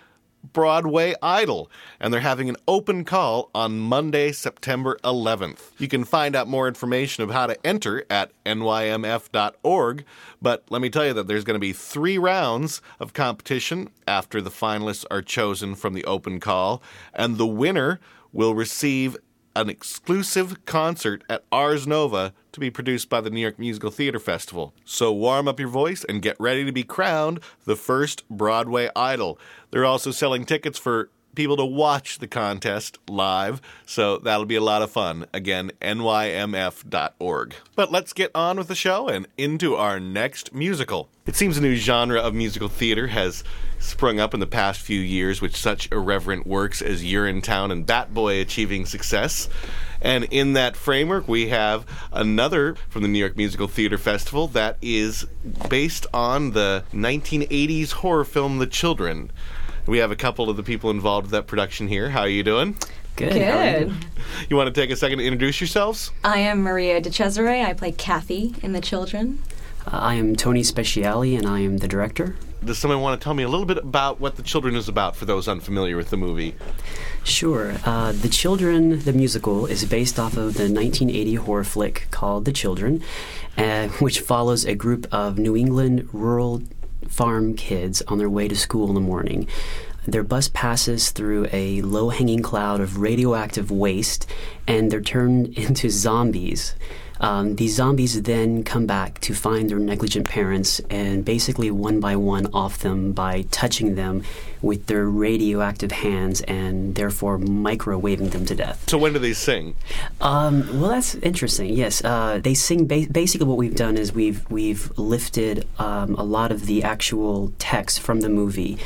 S1: Broadway Idol, and they're having an open call on Monday, September 11th. You can find out more information of how to enter at nymf.org, but let me tell you that there's going to be three rounds of competition after the finalists are chosen from the open call, and the winner will receive an exclusive concert at Ars Nova to be produced by the New York Musical Theater Festival. So warm up your voice and get ready to be crowned the first Broadway Idol. They're also selling tickets for people to watch the contest live, so that'll be a lot of fun. Again, nymf.org. But let's get on with the show and into our next musical. It seems a new genre of musical theater has sprung up in the past few years with such irreverent works as Urinetown and Bat Boy achieving success. And in that framework, we have another from the New York Musical Theater Festival that is based on the 1980s horror film The Children. We have a couple of the people involved with that production here. How are you doing?
S17: Good. Good. You?
S1: you want to take a second to introduce yourselves?
S17: I am Maria De Cesare. I play Kathy in The Children.
S18: Uh, I am Tony Speciale, and I am the director.
S1: Does someone want to tell me a little bit about what The Children is about for those unfamiliar with the movie?
S18: Sure. Uh, the Children, the musical, is based off of the 1980 horror flick called The Children, uh, which follows a group of New England rural farm kids on their way to school in the morning. Their bus passes through a low hanging cloud of radioactive waste, and they're turned into zombies. Um, these zombies then come back to find their negligent parents and basically one by one off them by touching them with their radioactive hands and therefore microwaving them to death.
S1: So when do they sing?
S18: Um, well, that's interesting. Yes, uh, they sing. Ba- basically, what we've done is we've we've lifted um, a lot of the actual text from the movie,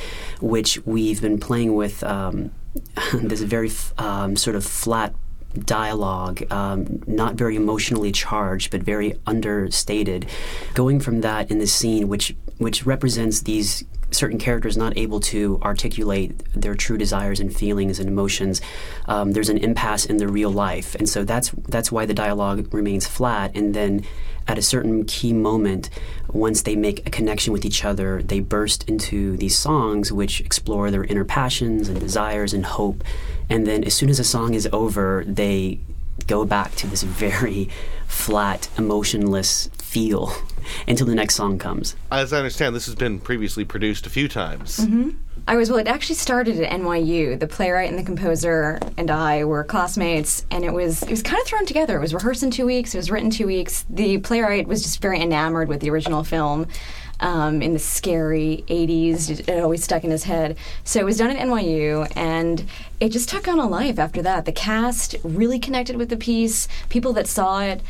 S18: which we've been playing with. Um, this very f- um, sort of flat dialogue, um, not very emotionally charged, but very understated. Going from that in the scene, which which represents these certain characters not able to articulate their true desires and feelings and emotions, um, there's an impasse in their real life, and so that's that's why the dialogue remains flat. And then, at a certain key moment, once they make a connection with each other, they burst into these songs which explore their inner passions and desires and hope. And then, as soon as a song is over, they go back to this very flat, emotionless feel until the next song comes.
S1: As I understand, this has been previously produced a few times.
S17: Mm-hmm. I was well. It actually started at NYU. The playwright and the composer and I were classmates, and it was it was kind of thrown together. It was rehearsed in two weeks. It was written two weeks. The playwright was just very enamored with the original film. Um, in the scary 80s. It, it, always stuck in his head. So it was done at NYU, and it just took on a life after that. The cast really connected with the piece. People that saw it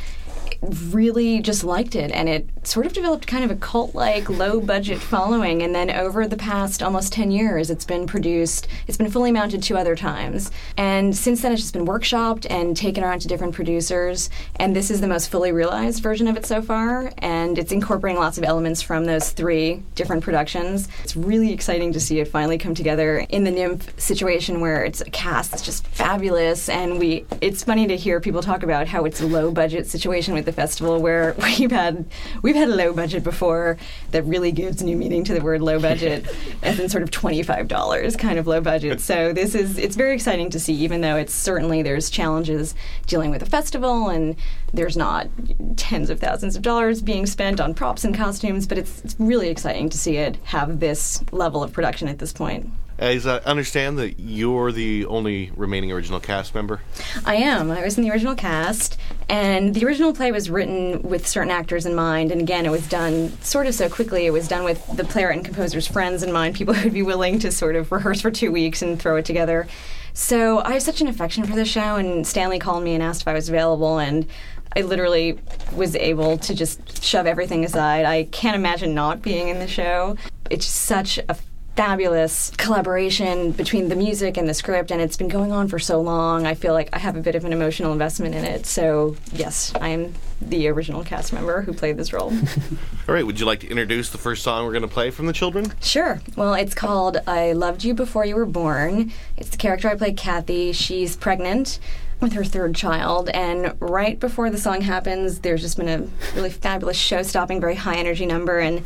S17: really just liked it and it sort of developed kind of a cult like low budget following and then over the past almost 10 years it's been produced it's been fully mounted two other times. And since then it's just been workshopped and taken around to different producers and this is the most fully realized version of it so far and it's incorporating lots of elements from those three different productions. It's really exciting to see it finally come together in the NYMF situation where it's a cast that's just fabulous and we it's funny to hear people talk about how it's a low budget situation with the festival where we've had we've had a low budget before that really gives new meaning to the word low budget as in sort of $25 kind of low budget so this is it's very exciting to see even though it's certainly there's challenges dealing with a festival and there's not tens of thousands of dollars being spent on props and costumes but it's, it's really exciting to see it have this level of production at this point uh,
S1: as I understand that you're the only remaining original cast member.
S17: I am. I was in the original cast, and the original play was written with certain actors in mind. And again, it was done sort of so quickly. It was done with the playwright and composer's friends in mind, people who'd be willing to sort of rehearse for two weeks and throw it together. So I have such an affection for the show, and Stanley called me and asked if I was available, and I literally was able to just shove everything aside. I can't imagine not being in the show. It's such a fabulous collaboration between the music and the script, and it's been going on for so long. I feel like I have a bit of an emotional investment in it. So, yes, I am the original cast member who played this role.
S1: All right, would you like to introduce the first song we're going to play from the children?
S17: Sure. Well, it's called I Loved You Before You Were Born. It's the character I play, Kathy. She's pregnant with her third child. And right before the song happens, there's just been a really fabulous show stopping, very high energy number. And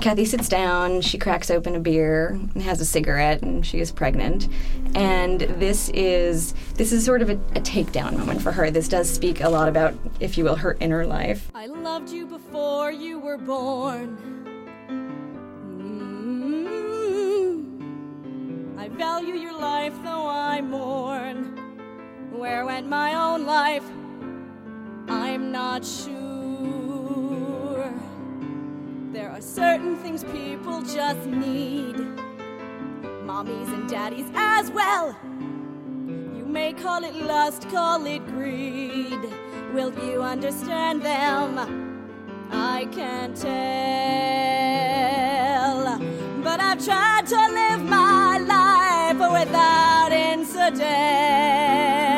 S17: Kathy sits down, she cracks open a beer, has a cigarette, and she is pregnant. And this is this is sort of a, a takedown moment for her. This does speak a lot about, if you will, her inner life.
S19: I loved you before you were born. Mm. I value your life though I mourn. Where went my own life? I'm not sure. There are certain things people just need. Mommies and daddies as well. You may call it lust, call it greed. Will you understand them? I can't tell. But I've tried to live my life without incident.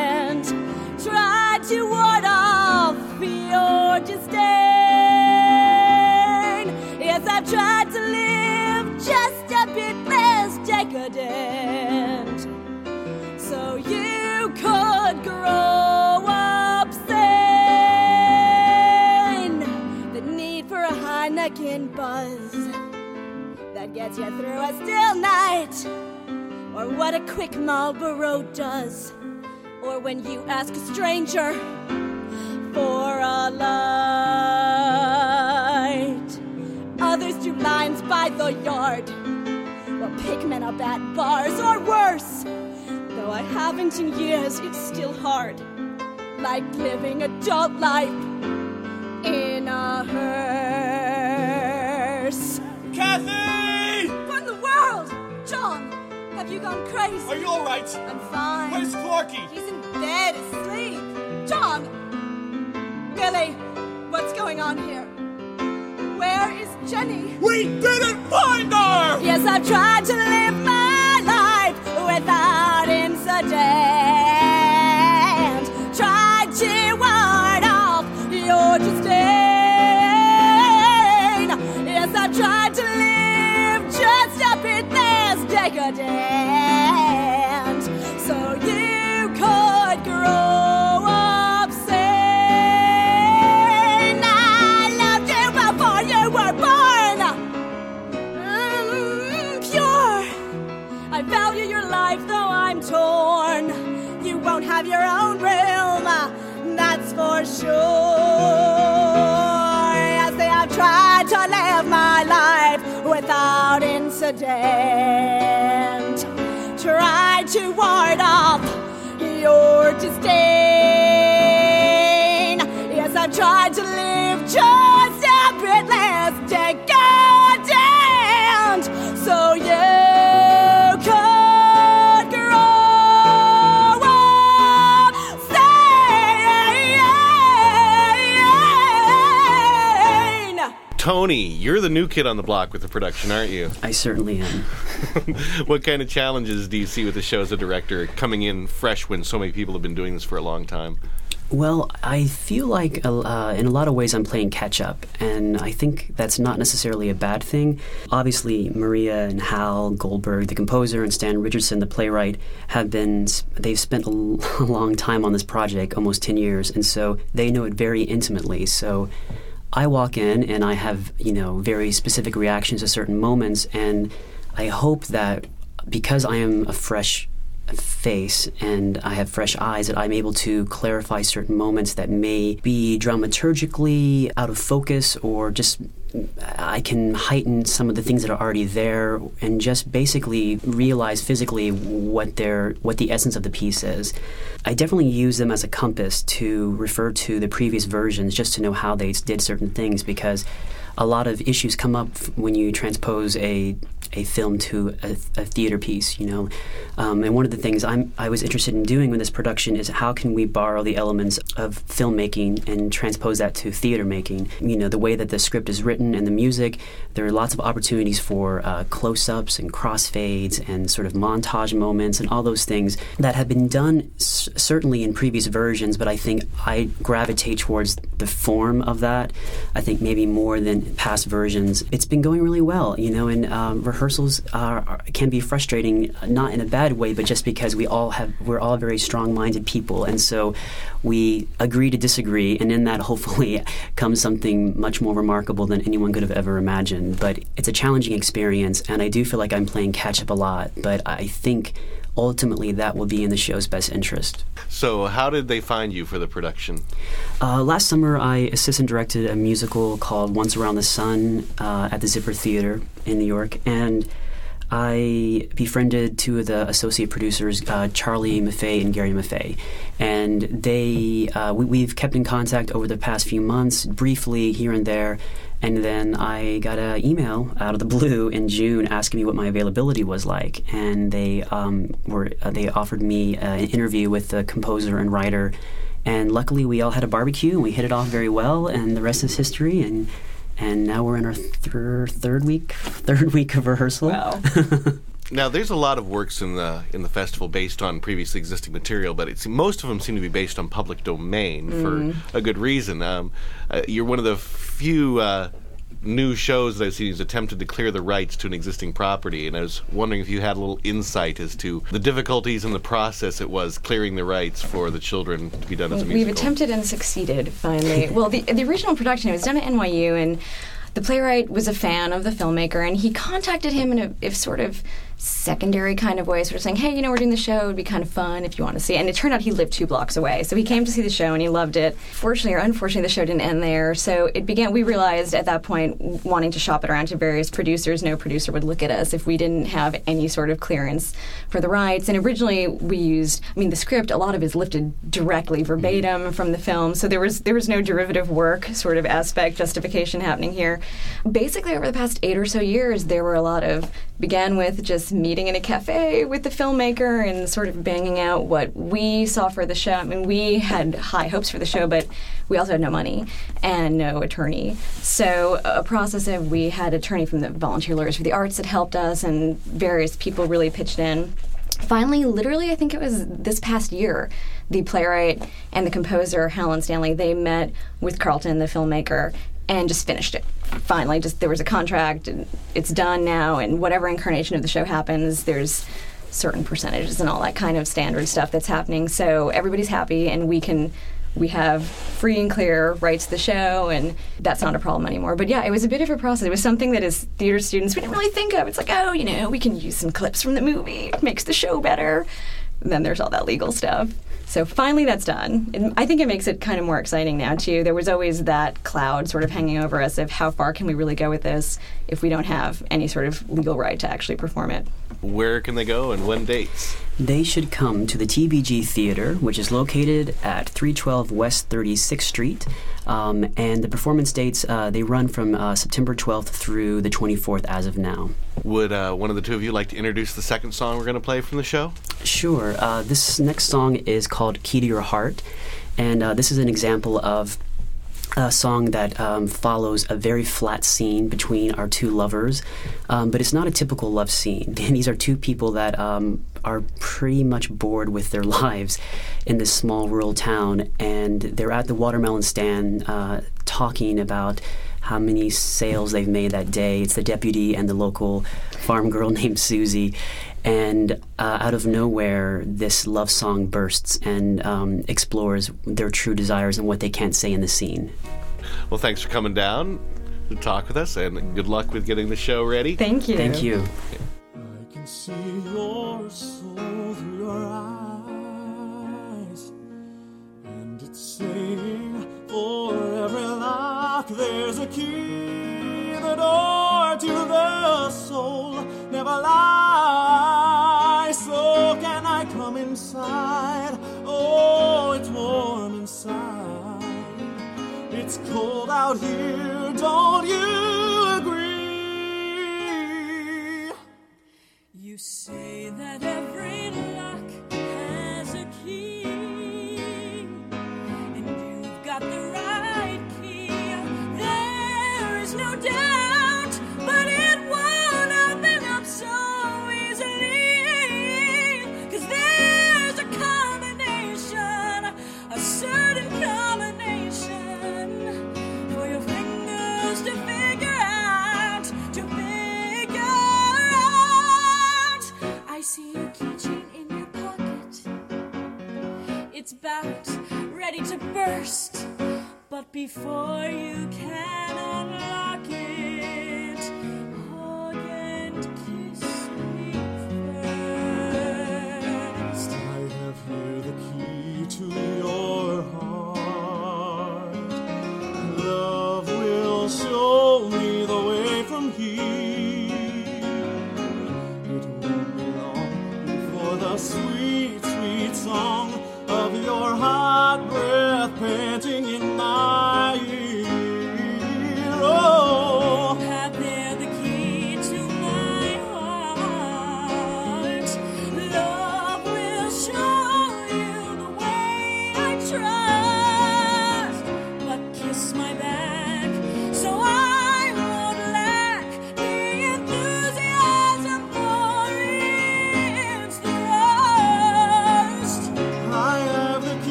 S19: Buzz that gets you through a still night. Or what a quick Marlboro does. Or when you ask a stranger for a light. Others do lines by the yard. Or pick men up at bars or worse. Though I haven't in years, it's still hard. Like living adult life in a hearse.
S7: Kathy!
S19: What in the world? John, have you gone crazy?
S7: Are you alright?
S19: I'm fine.
S7: Where's Clarky?
S19: He's in bed asleep. John! Billy, what's going on here? Where is Jenny?
S7: We didn't find her!
S19: Yes, I've tried to
S1: Tony, you're the new kid on the block with the production, aren't you?
S18: I certainly am.
S1: what kind of challenges do you see with the show as a director coming in fresh when so many people have been doing this for a long time?
S18: Well, I feel like uh, in a lot of ways I'm playing catch up, and I think that's not necessarily a bad thing. Obviously, Maria and Hal Goldberg, the composer, and Stan Richardson, the playwright, have been they've spent a long time on this project, almost ten years, and so they know it very intimately. So. I walk in and I have, you know, very specific reactions to certain moments, and I hope that because I am a fresh face and I have fresh eyes that I'm able to clarify certain moments that may be dramaturgically out of focus or just I can heighten some of the things that are already there and just basically realize physically what their what the essence of the piece is. I definitely use them as a compass to refer to the previous versions just to know how they did certain things because a lot of issues come up when you transpose a a film to a, a theater piece, you know. Um, and one of the things I'm I was interested in doing with this production is how can we borrow the elements of filmmaking and transpose that to theater making. You know, the way that the script is written and the music. There are lots of opportunities for uh, close-ups and crossfades and sort of montage moments and all those things that have been done s- certainly in previous versions. But I think I gravitate towards the form of that. I think maybe more than past versions. It's been going really well, you know, and um, rehearsals are, can be frustrating, not in a bad way, but just because we all have we're all very strong-minded people, and so we agree to disagree, and in that hopefully comes something much more remarkable than anyone could have ever imagined. But it's a challenging experience, and I do feel like I'm playing catch up a lot, but I think ultimately that will be in the show's best interest.
S1: So, how did they find you for the production?
S18: Uh, last summer, I assistant directed a musical called Once Around the Sun uh, at the Zipper Theater in New York, and I befriended two of the associate producers, uh, Charlie Maffei and Gary Maffei, and they uh, we, we've kept in contact over the past few months, briefly here and there. And then I got an email out of the blue in June asking me what my availability was like, and they um, were uh, they offered me uh, an interview with the composer and writer, and luckily we all had a barbecue and we hit it off very well, and the rest is history. And and now we're in our thir- third week third week of rehearsal.
S17: Wow.
S1: Now, there's a lot of works in the in the festival based on previously existing material, but it's most of them seem to be based on public domain
S17: Mm.
S1: for a good reason. Um, uh, you're one of the few uh, new shows that I've seen who's attempted to clear the rights to an existing property, and I was wondering if you had a little insight as to the difficulties in the process it was clearing the rights for the children to be done as a
S17: We've attempted and succeeded finally. well, the the original production it was done at NYU, and the playwright was a fan of the filmmaker, and he contacted him in a if sort of secondary kind of way, sort of saying, "Hey, you know, we're doing the show. It'd be kind of fun if you want to see." it. And it turned out he lived two blocks away, so he came to see the show and he loved it. Fortunately or unfortunately, the show didn't end there, so it began. We realized at that point, wanting to shop it around to various producers, no producer would look at us if we didn't have any sort of clearance for the rights. And originally, we used, I mean, the script. A lot of it is lifted directly mm-hmm. verbatim from the film, so there was there was no derivative work sort of aspect justification happening here. Basically, over the past eight or so years, there were a lot of began with just meeting in a cafe with the filmmaker and sort of banging out what we saw for the show. I mean, we had high hopes for the show, but we also had no money and no attorney. So a process of we had attorney from the Volunteer Lawyers for the Arts that helped us, and various people really pitched in. Finally, literally, I think it was this past year, the playwright and the composer Helen Stanley they met with Carlton, the filmmaker, and just finished it. Finally, just there was a contract, and it's done now, and whatever incarnation of the show happens, there's certain percentages and all that kind of standard stuff that's happening. So everybody's happy, and we can we have free and clear rights to the show, and that's not a problem anymore. But yeah, it was a bit of a process. It was something that as theater students we didn't really think of. It's like, oh, you know, we can use some clips from the movie. It makes the show better. And then there's all that legal stuff. So finally, that's done. And I think it makes it kind of more exciting now too. There was always that cloud sort of hanging over us of how far can we really go with this if we don't have any sort of legal right to actually perform it.
S1: Where can they go and when dates?
S18: They should come to the TBG Theater, which is located at 312 West 36th Street. Um, and the performance dates, uh, they run from uh, September 12th through the 24th as of now.
S1: Would uh, one of the two of you like to introduce the second song we're going to play from the show?
S18: Sure. Uh, this next song is called Key to Your Heart. And uh, this is an example of a song that um, follows a very flat scene between our two lovers, um, but it's not a typical love scene. And these are two people that um, are pretty much bored with their lives in this small rural town, and they're at the watermelon stand uh, talking about how many sales they've made that day. It's the deputy and the local farm girl named Susie. And uh, out of nowhere, this love song bursts and um, explores their true desires and what they can't say in the scene.
S1: Well, thanks for coming down to talk with us, and good luck with getting the show ready.
S17: Thank you.
S18: Thank you.
S3: I can see your soul through your eyes, and it's saying, For every lock, there's a key. The door to the soul never lies. Inside? Oh, it's warm inside. It's cold out here, don't you agree?
S2: You say that every ready to burst. But
S6: before you can unlock it, hug and kiss me first.
S3: I have here the key to your heart.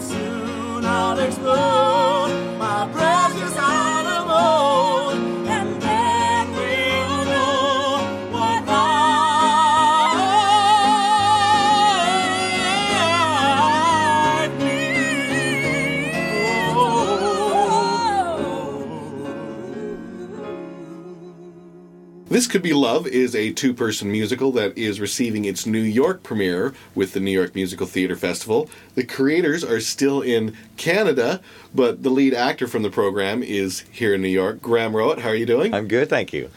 S3: Soon I'll explode
S1: Could Be Love is a two person musical that is receiving its New York premiere with the New York Musical Theater Festival. The creators are still in Canada, but the lead actor from the program is here in New York. Graham Rowat, how are you doing?
S20: I'm good, thank you.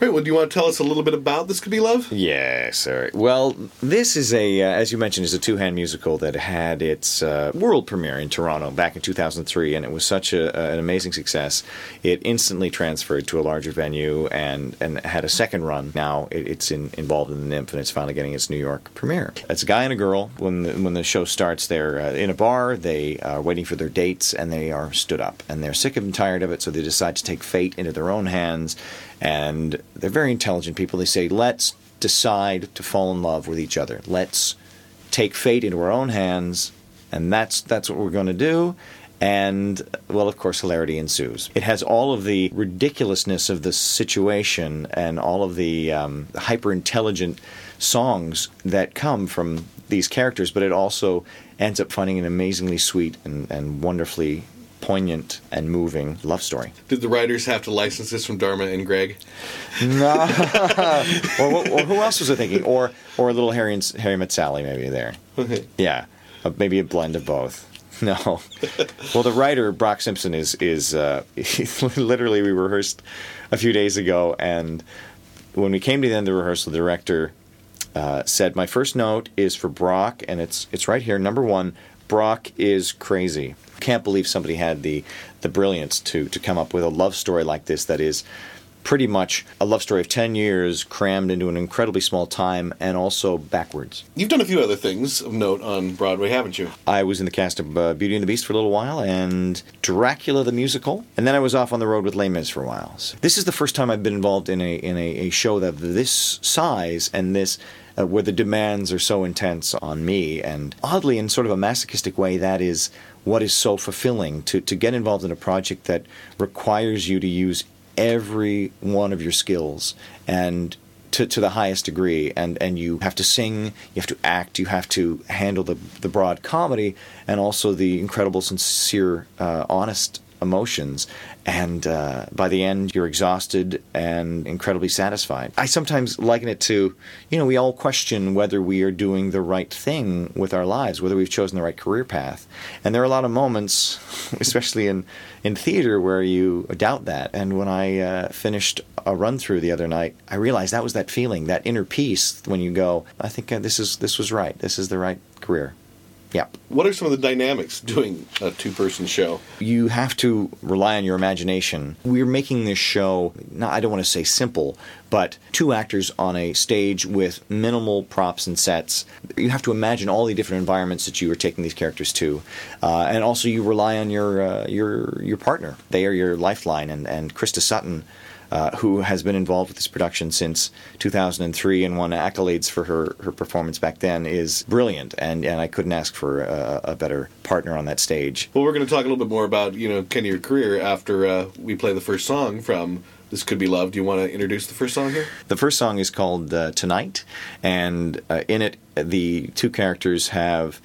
S1: Right, well, do you want to tell us a little bit about This Could Be Love?
S20: Yes, sir. Well, this is a, uh, as you mentioned, is a two-hand musical that had its uh, world premiere in Toronto back in 2003, and it was such a, an amazing success. It instantly transferred to a larger venue and and had a second run. Now it, it's in, involved in the NYMF, and it's finally getting its New York premiere. It's a guy and a girl. When the, when the show starts, they're uh, in a bar. They are waiting for their dates, and they are stood up, and they're sick and tired of it. So they decide to take fate into their own hands, and they're very intelligent people. They say, "Let's decide to fall in love with each other. Let's take fate into our own hands, and that's that's what we're going to do." And well, of course, hilarity ensues. It has all of the ridiculousness of the situation and all of the um, hyper intelligent songs that come from these characters, but it also ends up finding an amazingly sweet and, and wonderfully poignant and moving love story.
S1: Did the writers have to license this from Dharma and Greg?
S20: No. or, or who else was I thinking? Or or a little Harry and Harry met Sally maybe there. Yeah, uh, maybe a blend of both. No. well, the writer Brock Simpson is is uh, literally we rehearsed a few days ago, and when we came to the end of the rehearsal, the director uh, said, "My first note is for Brock, and it's it's right here. Number one, Brock is crazy. Can't believe somebody had the the brilliance to to come up with a love story like this that is." Pretty much a love story of 10 years crammed into an incredibly small time and also backwards.
S1: You've done a few other things of note on Broadway, haven't you?
S20: I was in the cast of uh, Beauty and the Beast for a little while and Dracula the musical, and then I was off on the road with Les Mis for a while. So this is the first time I've been involved in a in a, a show that this size and this uh, where the demands are so intense on me, and oddly, in sort of a masochistic way, that is what is so fulfilling to to get involved in a project that requires you to use every one of your skills and to, to the highest degree and, and you have to sing you have to act you have to handle the, the broad comedy and also the incredible sincere uh, honest emotions and uh, by the end you're exhausted and incredibly satisfied. I sometimes liken it to you know we all question whether we are doing the right thing with our lives whether we've chosen the right career path. And there are a lot of moments especially in in theater where you doubt that. And when i uh, finished a run through the other night i realized that was that feeling that inner peace when you go i think uh, this is this was right. This is the right career yeah.
S1: What are some of the dynamics doing a two person show?
S20: You have to rely on your imagination. We're making this show, not, I don't want to say simple, but two actors on a stage with minimal props and sets. You have to imagine all the different environments that you are taking these characters to, uh, and also you rely on your uh, your your partner. They are your lifeline, and and Krista Sutton. Uh, who has been involved with this production since 2003 and won accolades for her, her performance back then, is brilliant, and, and I couldn't ask for a, a better partner on that stage.
S1: Well, we're going to talk a little bit more about you know Kenny your career after uh, we play the first song from This Could Be Love. Do you want to introduce the first song here?
S20: The first song is called uh, Tonight, and uh, in it, the two characters have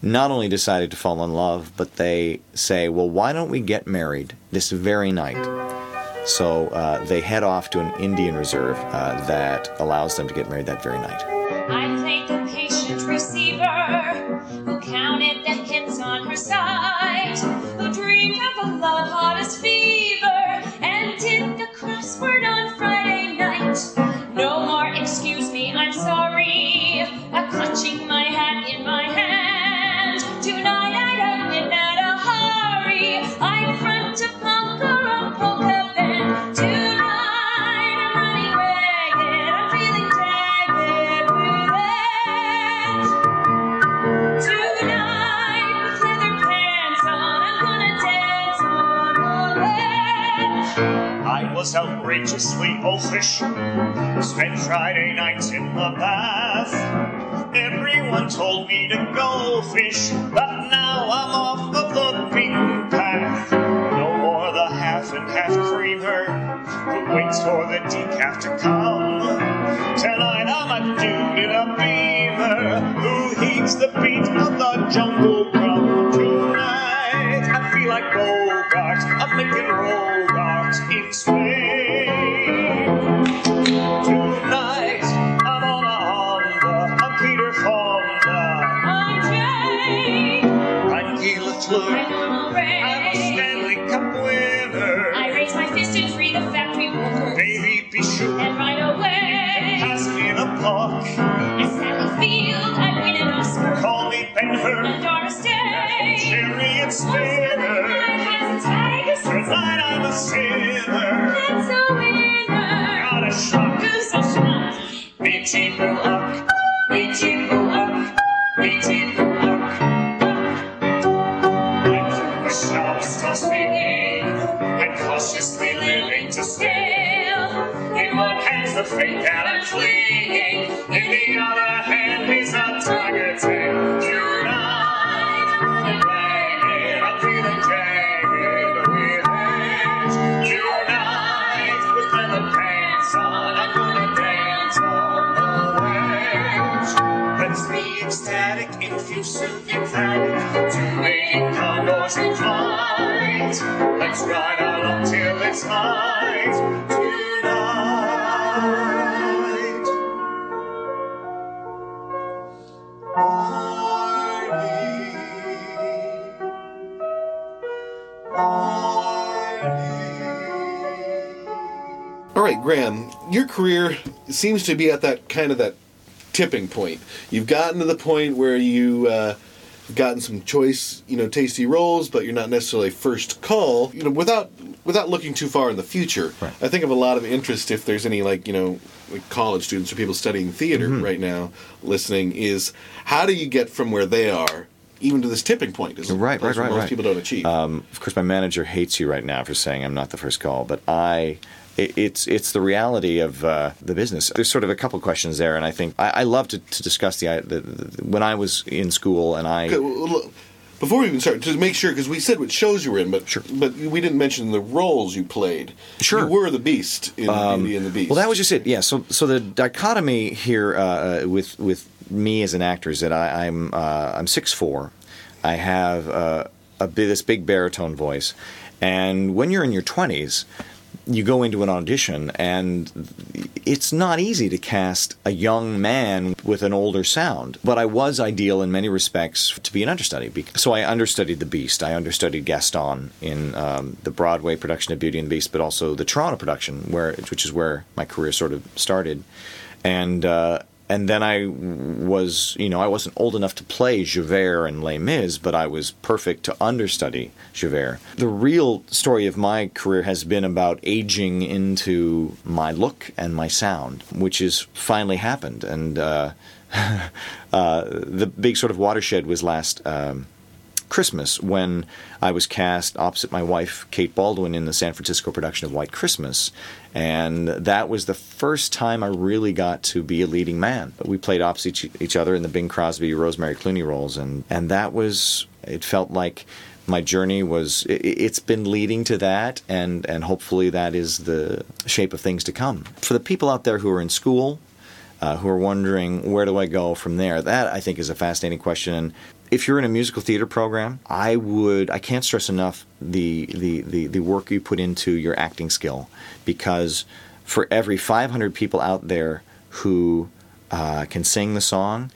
S20: not only decided to fall in love, but they say, Well, why don't we get married this very night? So uh, they head off to an Indian reserve uh, that allows them to get married that very night.
S2: I played the patient receiver who counted the hits on her side, who dreamed of a love as fever, and did the crossword on Friday night. No more excuse me, I'm sorry. A clutching my hat in my hand. I
S3: was outrageously oafish. Spent Friday nights in the bath. Everyone told me to go fish, but now I'm off of the beaten path. No more the half and half creamer who waits for the decaf to come. Tonight I'm a dude in a beamer who heeds the beat of the jungle drum. Like I'm making Rogart in Spain.
S1: All right, Graham, your career seems to be at that kind of that tipping point. You've gotten to the point where you uh, gotten some choice, you know, tasty roles, but you're not necessarily first call. You know, without without looking too far in the future, I think of a lot of interest if there's any like you know like college students or people studying theater right now listening is how do you get from where they are even to this tipping point? Is
S20: Right, right, right,
S1: Most
S20: right.
S1: people don't achieve.
S20: Um, of course, my manager hates you right now for saying I'm not the first call, but I. it- It's it's the reality of uh, the business. There's sort of a couple questions there, and I think I, I love to, to discuss the, the, the when I was in school and I
S1: Okay, well, before we even start, to make sure, because we said what shows you were in, but but we didn't mention the roles you played.
S20: Sure.
S1: you were the Beast in Beauty and the Beast.
S20: Well, that was just it. Yeah. So, so the dichotomy here uh, uh, with with me as an actor is that I, I'm uh, I'm six four. I have uh, a this big baritone voice, and when you're in your twenties, you go into an audition, and it's not easy to cast a young man with an older sound. But I was ideal in many respects to be an understudy. So I understudied The Beast. I understudied Gaston in um, the Broadway production of Beauty and the Beast, but also the Toronto production, where which is where my career sort of started. And uh, and then I was, you know, I wasn't old enough to play Javert and Les Mis, but I was perfect to understudy Javert. The real story of my career has been about aging into my look and my sound, which has finally happened. And uh, uh, the big sort of watershed was last. Um, Christmas when I was cast opposite my wife, Kate Baldwin, in the San Francisco production of White Christmas. And that was the first time I really got to be a leading man. We played opposite each, other in the Bing Crosby, Rosemary Clooney roles. And, and that was, it felt like my journey was i- i- it's been leading to that and and hopefully that is the shape of things to come for the people out there who are in school uh, who are wondering where do i go from there that i think is a fascinating question if you're in a musical theater program i would i can't stress enough the the the, the work you put into your acting skill because for every 500 people out there who uh, can sing the song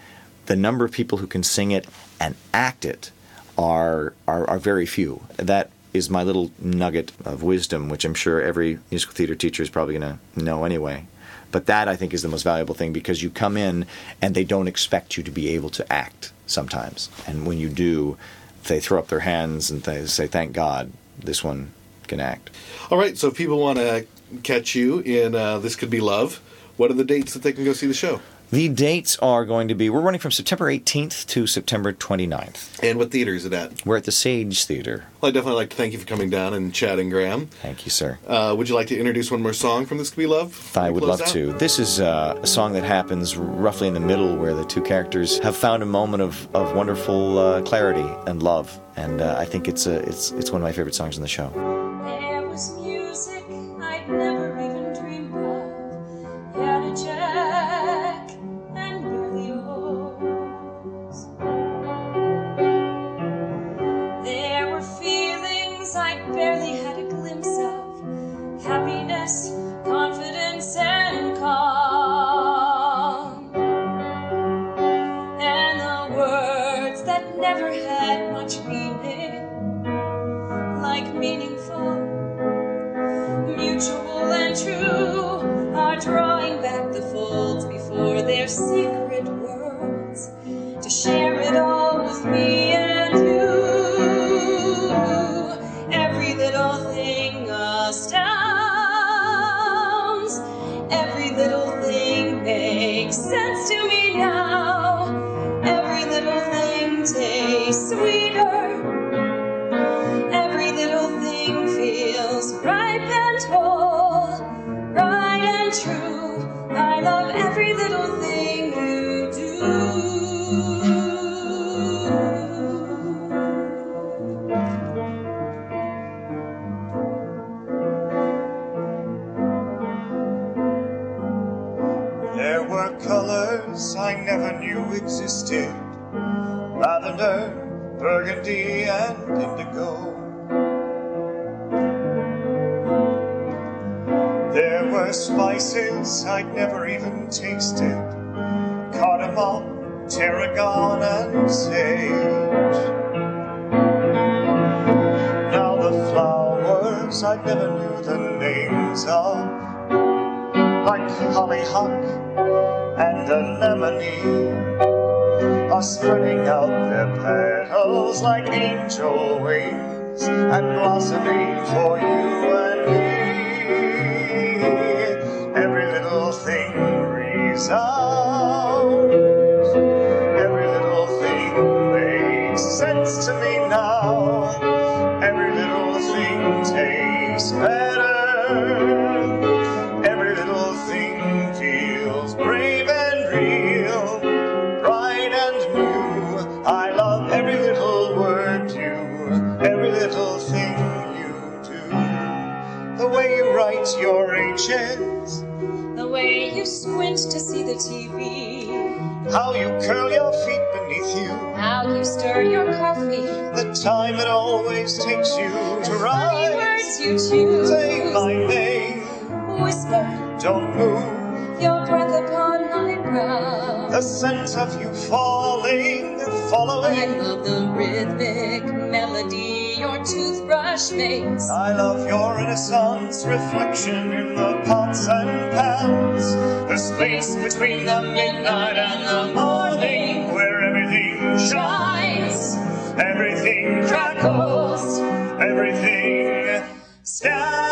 S20: the number of people who can sing it and act it are, are are very few. That is my little nugget of wisdom, which I'm sure every musical theater teacher is probably going to know anyway. But that I think is the most valuable thing because you come in and they don't expect you to be able to act sometimes, and when you do, they throw up their hands and they say, "Thank God, this one can act."
S1: All right, so if people want to catch you in uh, This Could Be Love, what are the dates that they can go see the show?
S20: The dates are going to be we're running from September 18th to September 29th.
S1: And what theater is it at?
S20: We're at the Sage Theater.
S1: Well, I'd definitely like to thank you for coming down and chatting, Graham.
S20: Thank you, sir.
S1: Uh, would you like to introduce one more song from This Could Be Love?
S20: I would love
S1: out?
S20: to. This is uh, a song that happens roughly in the middle where the two characters have found a moment of, of wonderful uh, clarity and love. And uh, I think it's, a, it's, it's one of my favorite songs in the show.
S21: True are drawing back the folds before their secret
S3: existed lavender, burgundy, and indigo. There were spices I'd never even tasted cardamom, tarragon, and sage. Now the flowers I never knew the names of like hollyhock and anemone are spreading out their petals like angel wings and blossoming for you and me. Every little thing resounds, how you curl your feet beneath you,
S21: how you stir your coffee,
S3: the time it always takes you to
S21: rise.
S3: write.
S21: words you choose.
S3: Say my name,
S21: Whisper
S3: don't move.
S21: your breath upon my brow.
S3: The sense of you falling, following.
S21: I love the rhythmic melody your toothbrush makes.
S3: I love your innocence, reflection in the pots and pans. The space between the midnight and the morning, where everything shines, everything crackles, everything stands.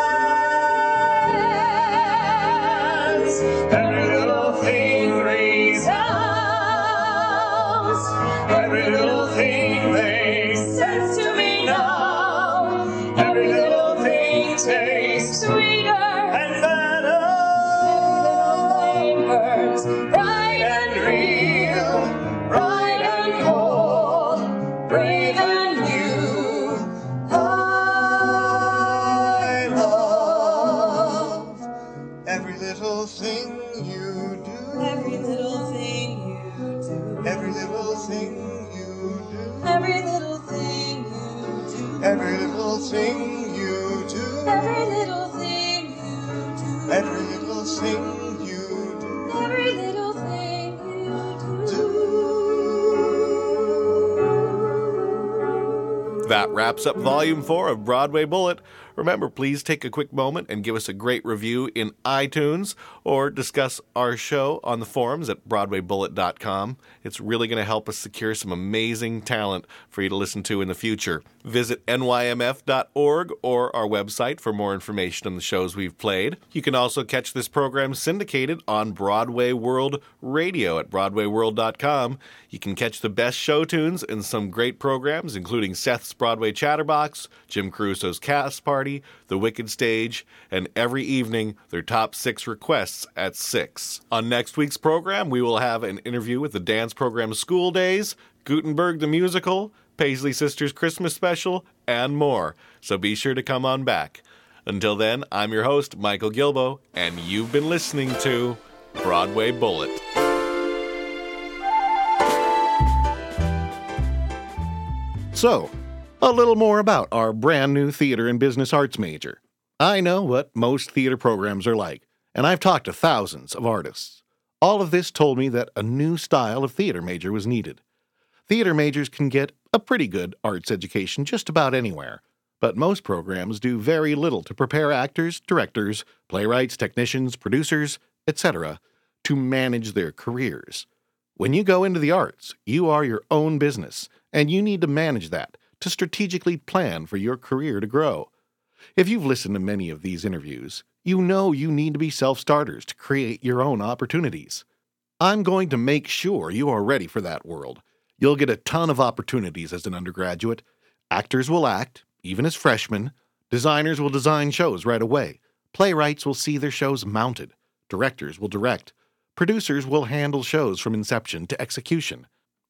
S1: Wraps up Volume 4 of Broadway Bullet. Remember, please take a quick moment and give us a great review in iTunes or discuss our show on the forums at BroadwayBullet.com. It's really going to help us secure some amazing talent for you to listen to in the future. Visit nymf.org or our website for more information on the shows we've played. You can also catch this program syndicated on Broadway World Radio at BroadwayWorld.com. You can catch the best show tunes and some great programs, including Seth's Broadway Chatterbox, Jim Caruso's Cast Party, The Wicked Stage, and every evening their top six requests at 6. On next week's program, we will have an interview with the dance program School Days, Gutenberg the Musical, Paisley Sisters Christmas Special, and more. So be sure to come on back. Until then, I'm your host, Michael Gilboe, and you've been listening to Broadway Bullet. So, a little more about our brand new theater and business arts major. I know what most theater programs are like, and I've talked to thousands of artists. All of this told me that a new style of theater major was needed. Theater majors can get a pretty good arts education just about anywhere, but most programs do very little to prepare actors, directors, playwrights, technicians, producers, etc., to manage their careers. When you go into the arts, you are your own business, and you need to manage that to strategically plan for your career to grow. If you've listened to many of these interviews, you know you need to be self starters to create your own opportunities. I'm going to make sure you are ready for that world. You'll get a ton of opportunities as an undergraduate. Actors will act, even as freshmen. Designers will design shows right away. Playwrights will see their shows mounted. Directors will direct. Producers will handle shows from inception to execution.